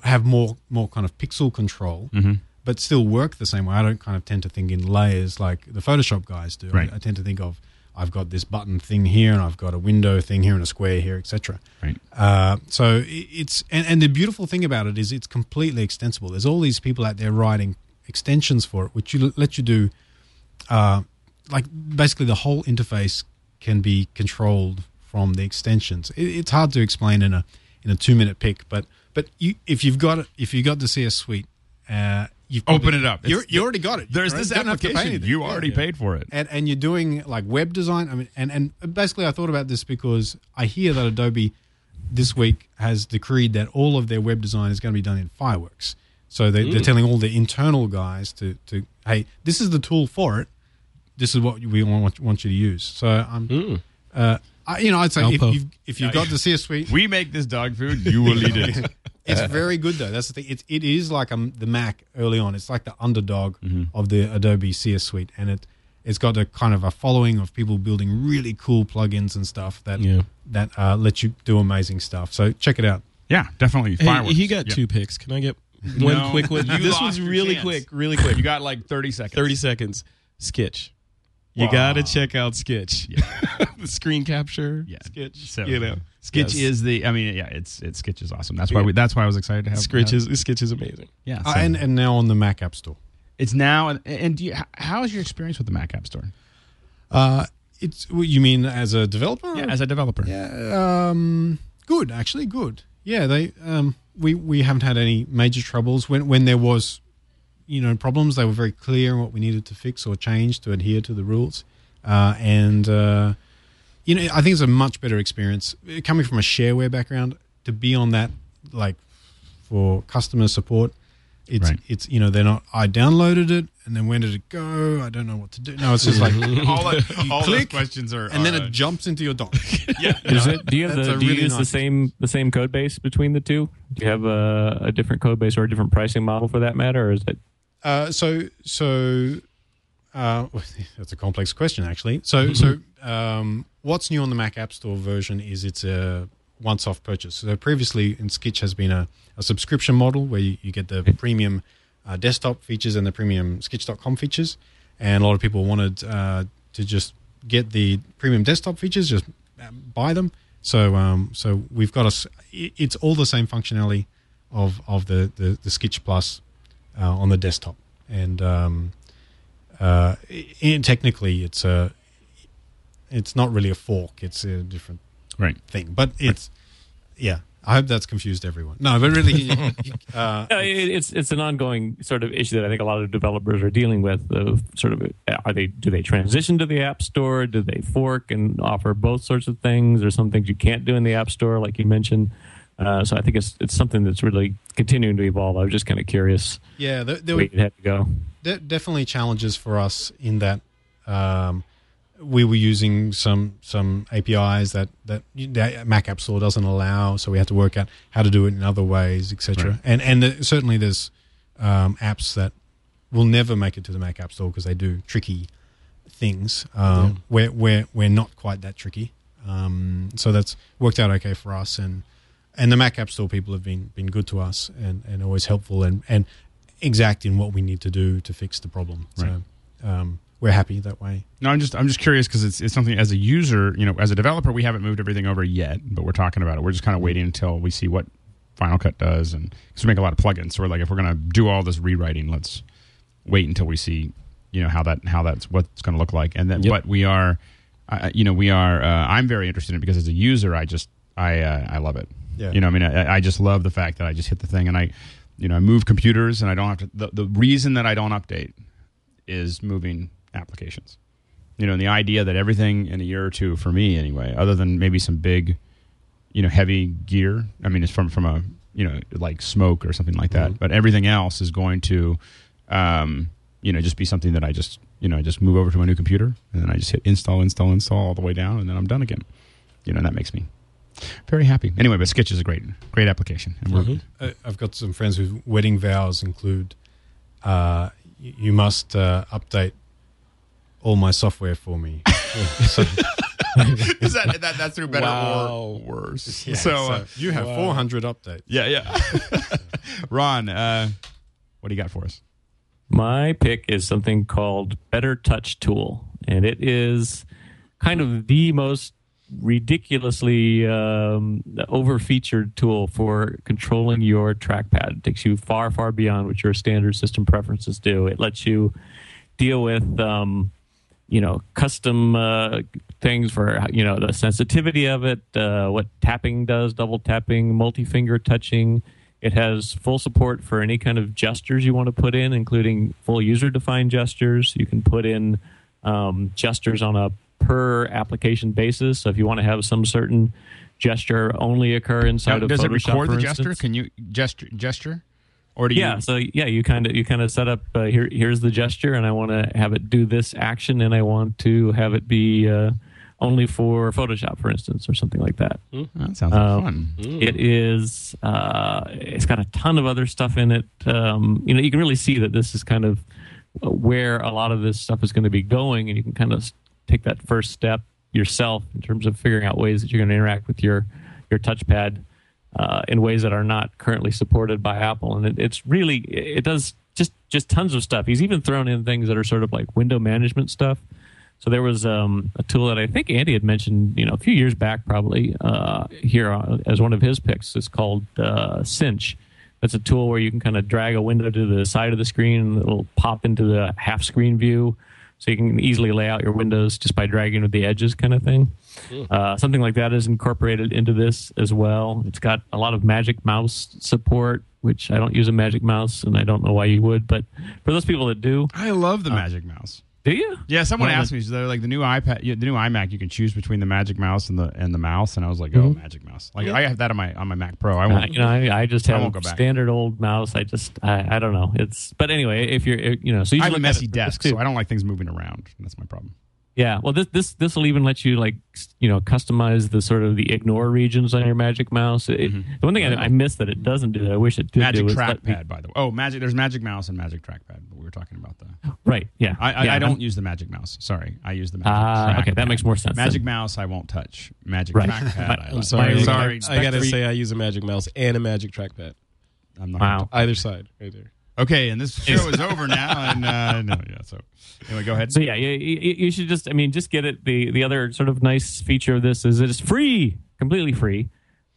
have more more kind of pixel control, Mm-hmm. but still work the same way. I don't kind of tend to think in layers like the Photoshop guys do. Right. I, I tend to think of I've got this button thing here, and I've got a window thing here, and a square here, etc. Right. Uh, so it's and, and the beautiful thing about it is it's completely extensible. There's all these people out there writing extensions for it, which you let you do. Uh, like basically, the whole interface can be controlled from the extensions. It, it's hard to explain in a in a two minute pick, but but you, if you've got it, if you got the CS Suite, uh, you've Open it up. You're, you already got it. There's You this don't have to pay application. You already yeah paid for it. and and you're doing like web design. I mean, and and basically, I thought about this because I hear that Adobe this week has decreed that all of their web design is going to be done in Fireworks. So they, they're mm. telling all the internal guys to to hey, this is the tool for it. This is what we want want you to use. So I'm, uh, I, you know, I'd say if you've if you've got the CS Suite, (laughs) We make this dog food. You will eat it. (laughs) it's very good though. That's the thing. It's it is like um, the Mac early on. It's like the underdog Mm-hmm. of the Adobe CS Suite, and it it's got a kind of a following of people building really cool plugins and stuff that Yeah. that uh, let you do amazing stuff. So check it out. Yeah, definitely. Hey, Fireworks. he got Yeah. two picks. Can I get one No. quick one? This lost one's really chance. quick, really quick. You got like 30 seconds. 30 seconds. Skitch. You Wow. got to check out Skitch. (laughs) the screen capture. Yeah. Skitch. So, you know. Skitch Yes. is the. I mean, yeah, it's it's Skitch is awesome. That's why Yeah. we. That's why I was excited to have Skitch have- is, Skitch is amazing. Yeah, Uh, and and now on the Mac App Store. it's now. And, and do you, how is your experience with the Mac App Store? Uh, it's what you mean as a developer? Yeah, as a developer. Yeah, um, good actually, good. Yeah, they um, we we haven't had any major troubles when when there was, you know, problems. They were very clear on what we needed to fix or change to adhere to the rules, uh, and uh, you know, I think it's a much better experience Uh, coming from a shareware background to be on that like for customer support. It's Right. it's you know they're not. I downloaded it and then when did it go? I don't know what to do. No, it's just like (laughs) all the, all click, those questions are. and then it jumps into your dock. (laughs) yeah. Is it? Do you have the? a Do you really use the same the same code base between the two? Do you have a, a different code base or a different pricing model for that matter, or is it? Uh, so so uh, (laughs) that's a complex question actually. So so um, what's new on the Mac App Store version is it's a once-off purchase. So previously, in Skitch has been a, a subscription model where you, you get the premium uh, desktop features and the premium Skitch.com features, and a lot of people wanted uh, to just get the premium desktop features, just uh, buy them. So um, so we've got us. It's all the same functionality of of the the, the Skitch Plus uh, on the desktop, and um, uh, i technically it's a it's not really a fork. It's a different right thing, but it's yeah. I hope that's confused everyone. No, but really, (laughs) uh, No, it- it's it's an ongoing sort of issue that I think a lot of developers are dealing with. Of sort of, are they do they transition to the App Store? Do they fork and offer both sorts of things, or some things you can't do in the App Store, like you mentioned? Uh, so I think it's it's something that's really continuing to evolve. I was just kind of curious yeah, there, there, where it had to go. de- definitely challenges for us in that um, we were using some some APIs that that the Mac App Store doesn't allow, so we had to work out how to do it in other ways, etc. Right. And and the, certainly there's um, apps that will never make it to the Mac App Store because they do tricky things. Um, We're we're we're not quite that tricky, um, so that's worked out okay for us. And and the Mac App Store people have been been good to us and, and always helpful and, and exact in what we need to do to fix the problem. So um, we're happy that way. No, I'm just I'm just curious because it's it's something as a user, you know, as a developer, we haven't moved everything over yet, but we're talking about it. We're just kind of waiting until we see what Final Cut does, and because we make a lot of plugins, so we're like, if we're gonna do all this rewriting, let's wait until we see, you know, how that how that's what's going to look like, and then Yep. but we are, uh, you know, we are. Uh, I'm very interested in it because as a user, I just I uh, I love it. Yeah. You know, I mean, I, I just love the fact that I just hit the thing and I, you know, I move computers and I don't have to. The, the reason that I don't update is moving applications. You know, and the idea that everything in a year or two, for me anyway, other than maybe some big, you know, heavy gear. I mean, it's from from a you know like smoke or something like that. But everything else is going to, um, you know, just be something that I just you know I just move over to my new computer and then I just hit install, install, install all the way down, and then I'm done again. You know, and that makes me very happy. Anyway, but Skitch is a great great application, and we're I- I've got some friends whose wedding vows include uh, y- you must uh, update all my software for me. (laughs) so, is that, that that's through better Wow. or worse? yeah, so, uh, you have 400 updates. yeah, yeah. (laughs) Ron, uh, what do you got for us? My pick is something called Better Touch Tool, and it is kind of the most ridiculously um, over-featured tool for controlling your trackpad. It takes you far, far beyond what your standard system preferences do. It lets you deal with, um, you know, custom uh, things for you know the sensitivity of it, uh, what tapping does, double tapping, multi-finger touching. It has full support for any kind of gestures you want to put in, including full user-defined gestures. You can put in um, gestures on a per application basis. So if you want to have some certain gesture only occur inside Now, of does it record for the gesture? instance. Can you gesture gesture, or do you? Yeah, so yeah, you kind of you kind of set up uh, here. Here's the gesture, and I want to have it do this action, and I want to have it be uh, only for Photoshop, for instance, or something like that. that sounds like Um, fun. It is. Uh, it's got a ton of other stuff in it. Um, you know, you can really see that this is kind of where a lot of this stuff is going to be going, and you can kind of take that first step yourself in terms of figuring out ways that you're going to interact with your your touchpad uh, in ways that are not currently supported by Apple. And it, it's really it does just just tons of stuff. He's even thrown in things that are sort of like window management stuff. So there was um, a tool that I think Andy had mentioned, you know, a few years back, probably uh, here as one of his picks. It's called uh, Cinch. That's a tool where you can kind of drag a window to the side of the screen, and it'll pop into the half screen view, so you can easily lay out your windows just by dragging with the edges, kind of thing. Uh, something like that is incorporated into this as well. It's got a lot of Magic Mouse support, which I don't use a Magic Mouse, and I don't know why you would, but for those people that do, I love the Magic Mouse. Do you? Yeah, someone asked me. So they're like the new iPad, the new iMac. You can choose between the Magic Mouse and the and the mouse, and I was like, oh, Magic Mouse. Like I have that on my on my Mac Pro. I Uh, won't. you know, I, I just I have a standard old mouse. I just, I, I don't know. It's, but anyway, if you're, you know, so you I have a messy it for this desk, too. so I don't like things moving around. That's my problem. Yeah, well, this this this will even let you like you know customize the sort of the ignore regions on your Magic Mouse. It, The one thing I, I miss that it doesn't do that I wish it did Magic do is me- trackpad, by the way. Oh, magic. There's Magic Mouse and Magic trackpad. But we were talking about that. right? Yeah, I, I, yeah, I don't I'm- use the Magic Mouse. Sorry, I use the Magic. Ah, okay, that makes more sense Magic then. Mouse, I won't touch. Magic Right. trackpad. (laughs) I I'm like. sorry. Sorry. sorry. I gotta say, I use a Magic Mouse and a Magic Trackpad. I'm not Wow. Either side, right there. Okay, and this show is over (laughs) now. And uh, no, yeah. So anyway, go ahead. So yeah, you, you, should just I mean just get it. The the other sort of nice feature of this is it is free, completely free.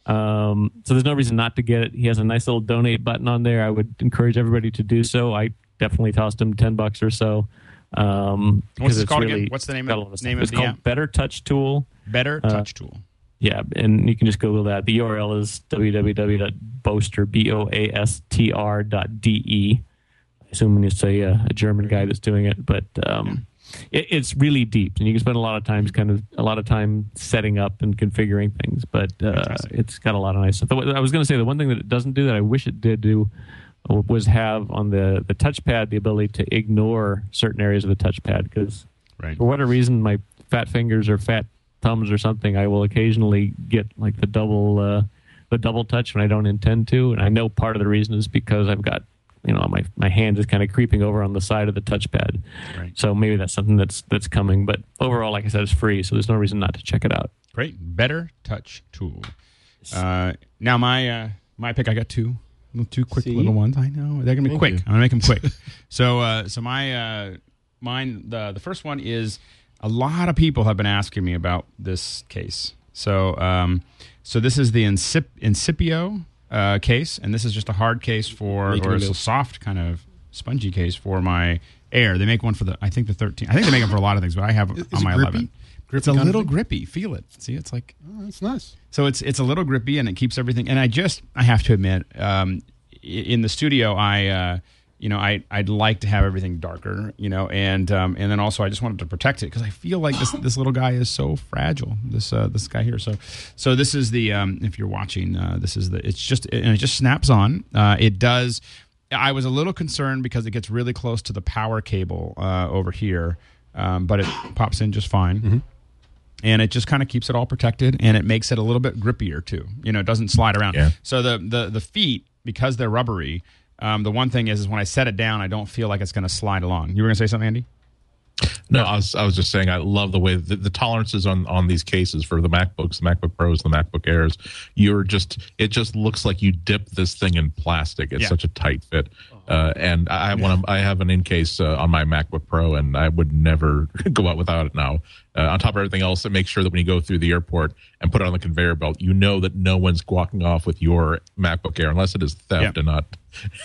Um, so there's no reason not to get it. He has a nice little donate button on there. I would encourage everybody to do so. I definitely tossed him ten bucks or so. Um, What's it it's called really again? What's the name of- name of It's the called app? Better Touch Tool. Better Uh, touch tool. Yeah, and you can just Google that. The URL is www.boastr, B-O-A-S-T-R dot D-E. Assuming it's a, uh, a German guy that's doing it, but um, it, it's really deep, and you can spend a lot of times, kind of a lot of time setting up and configuring things. But uh, it's got a lot of nice stuff. I was going to say the one thing that it doesn't do that I wish it did do was have on the the touchpad the ability to ignore certain areas of the touchpad because Right. for whatever reason my fat fingers or fat thumbs or something i will occasionally get like the double uh, the double touch when i don't intend to and i know part of the reason is because i've got you know my my hand is kind of creeping over on the side of the touchpad Right. so maybe that's something that's that's coming but overall like i said it's free so there's no reason not to check it out Great. Better touch tool. Uh, now my uh, my pick. I got two. Two quick See? little ones. I know they're gonna be Thank quick. you. I'm gonna make them quick. (laughs) so uh, so my uh, mine the the first one is a lot of people have been asking me about this case. So um, so this is the Incip- Incipio uh, case, and this is just a hard case for or a it's a soft kind of spongy case for my Air. They make one for the I think the 13. I think they make them for a lot of things, but I have Is on my grippy? 11. Grippy It's a little grippy. Feel it. See, it's like Oh, that's nice. so it's it's a little grippy and it keeps everything. And I just I have to admit, um, in the studio, I uh, you know I I'd like to have everything darker, you know, and um, and then also I just wanted to protect it because I feel like this this little guy is so fragile. This uh, this guy here. So so this is the um, if you're watching, uh, this is the it's just and it just snaps on. Uh, it does. I was a little concerned because it gets really close to the power cable uh, over here, um, but it pops in just fine and it just kind of keeps it all protected and it makes it a little bit grippier too you know it doesn't slide around Yeah. so the the the feet because they're rubbery um, the one thing is is when i set it down i don't feel like it's going to slide along you were going to say something andy No, I was I was just saying I love the way the, the tolerances on on these cases for the MacBooks, the MacBook Pros, the MacBook Airs. You're just it just looks like you dip this thing in plastic. It's Yeah. such a tight fit. Uh, and I have one. of- I have an Incase uh, on my MacBook Pro, and I would never (laughs) go out without it now. Uh, on top of everything else, it makes sure that when you go through the airport and put it on the conveyor belt, you know that no one's walking off with your MacBook Air unless it is theft Yeah. and not.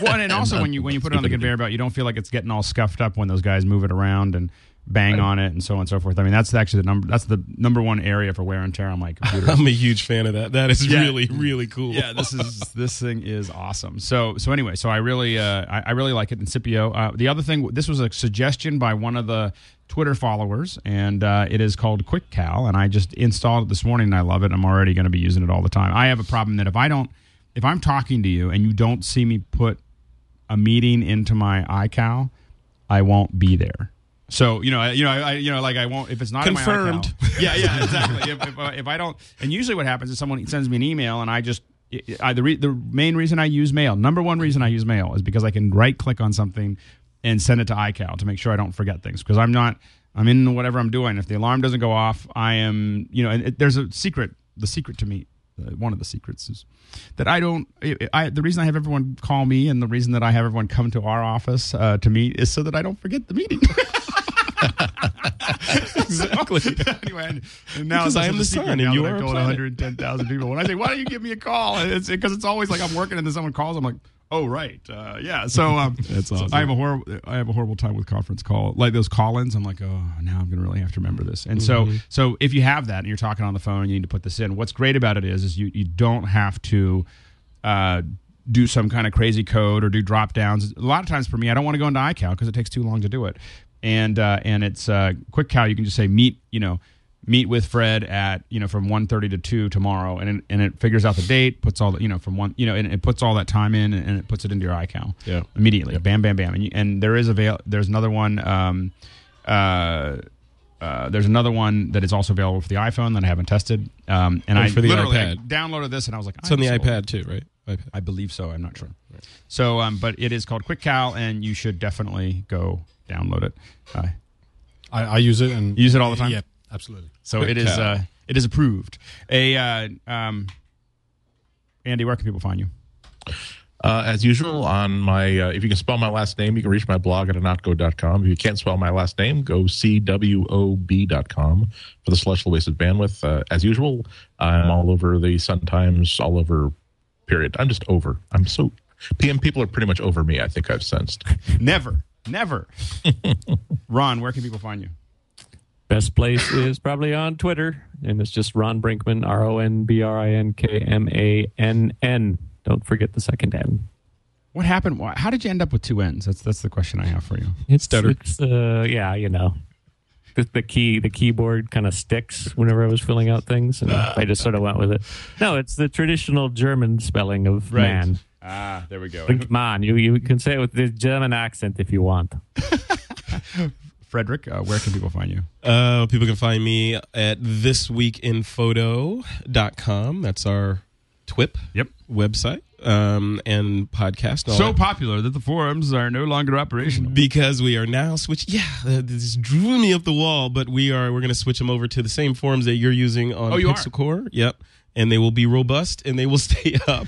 well and, (laughs) and also when you when you put it on the conveyor belt you don't feel like it's getting all scuffed up when those guys move it around and bang on it and so on and so forth i mean that's actually the number that's the number one area for wear and tear on my (laughs) computer I'm a huge fan of that. That is Yeah. really, really cool. yeah, this is this thing is awesome. So so anyway, so I really uh, I, I really like it. Incipio. Uh, the other thing, this was a suggestion by one of the Twitter followers, and uh, it is called QuickCal, and I just installed it this morning, and I love it. I'm already going to be using it all the time. I have a problem that if I don't, if I'm talking to you and you don't see me put a meeting into my iCal, I won't be there. So you know, I, you know, I, you know, like I won't if it's not Confirmed. In my iCal. (laughs) yeah, yeah, exactly. if, if, uh, if I don't, and usually what happens is someone sends me an email and I just. I, the, re, the main reason I use mail, number one reason I use mail, is because I can right click on something and send it to iCal to make sure I don't forget things. Because I'm not, I'm in whatever I'm doing. If the alarm doesn't go off, I am, you know, and it, there's a secret. The secret to me, uh, one of the secrets is that I don't. I, I the reason I have everyone call me and the reason that I have everyone come to our office uh, to meet is so that I don't forget the meeting. (laughs) (laughs) exactly. (laughs) anyway, and- now Because I am the sun and now you are I've a told planet. 110,000 people. When I say, "Why don't you give me a call?" It's because it's always like I'm working and then someone calls. I'm like, "Oh right, uh, yeah." So um, (laughs) That's so. I have a horrible I have a horrible time with conference call like those call-ins. I'm like, "Oh, now I'm gonna really have to remember this." And so Mm-hmm. so if you have that and you're talking on the phone, and you need to put this in. What's great about it is is you you don't have to. Uh, do some kind of crazy code or do drop downs. A lot of times for me, I don't want to go into iCal because it takes too long to do it. And uh, and it's uh, quick cal. You can just say meet. You know, meet with Fred at you know from 1.30 to two tomorrow, and it, and it figures out the date, puts all the you know from one you know, and it puts all that time in, and it puts it into your iCal. Yeah. immediately. Bam, bam, bam. And you, and there is avail. There's another one. Um, uh, uh, there's another one that is also available for the iPhone that I haven't tested. Um, and And I for the literally I downloaded this and I was like, It's on the iPad too, right? iPad. I believe so. I'm not sure. So, um, but it is called QuickCal, and you should definitely go download it. Uh, I, I use it and Use it all the time? Yeah, absolutely. so it is. Uh, it is approved. A uh, um, Andy, where can people find you? Uh, as usual, on my uh, if you can spell my last name, you can reach my blog at ihnatko.com. If you can't spell my last name, go cwob.com for the celestial wasted bandwidth. Uh, as usual, I'm all over the Sun Times, all over. Period. I'm just over. I'm so PM people are pretty much over me. I think I've sensed. (laughs) Never, never. (laughs) Ron, where can people find you? Best place is probably on Twitter, and it's just Ron Brinkmann, R O N B R I N K M A N N. Don't forget the second N. What happened? Why, how did you end up with two ends? That's that's the question I have for you. It's, Stutter. it's uh, yeah, you know, the, the key, the keyboard kind of sticks whenever I was filling out things, and I just sort of went with it. No, it's the traditional German spelling of man. Ah, there we go. Man, you you can say it with the German accent if you want. (laughs) Frederick, uh, where can people find you? Uh, people can find me at thisweekinphoto.com. That's our TWIP Yep. website um, and podcast. and So that. popular that the forums are no longer operational. because we are now switch. Yeah, this drew me up the wall, but we are we're going to switch them over to the same forums that you're using on Oh, you are? Core. Yep, and they will be robust and they will (laughs) stay up.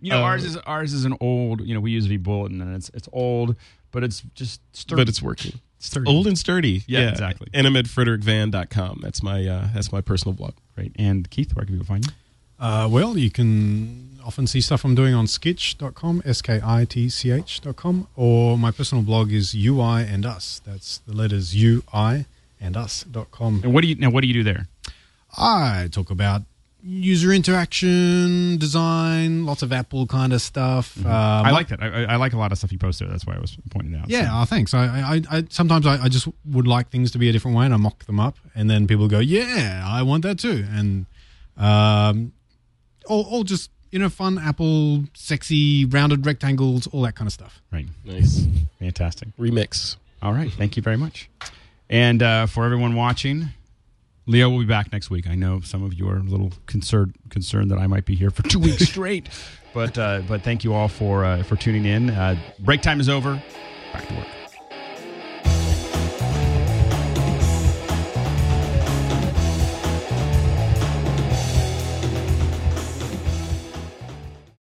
You know, Uh, ours is ours is an old. You know, we use vBulletin, and it's it's old, but it's just sturdy. but it's working. sturdy. Old and sturdy. Yeah, exactly. And I'm at frederickvan.com. That's my uh, that's my personal blog. Great. And Keith, where can people find you? Uh, well, you can often see stuff I'm doing on skitch.com, S K I T C H.com, or my personal blog is UI and Us. That's the letters UI and Us.com. And what do you now? What do you do there? I talk about user interaction, design, lots of Apple kind of stuff. Um, I like that. I, I- I like a lot of stuff you post there. That's why I was pointing it out. Yeah, So- oh, thanks. I, I, I sometimes I, I just would like things to be a different way, and I mock them up, and then people go, "Yeah, I want that too," and um, all, all just you know, fun Apple, sexy rounded rectangles, all that kind of stuff. Right. Nice Fantastic. remix. All right. Thank you very much. And uh, for everyone watching, Leo will be back next week. I know some of you are a little concerned concerned that I might be here for two weeks straight, (laughs) but uh, but thank you all for uh, for tuning in. Uh, break time is over. Back to work.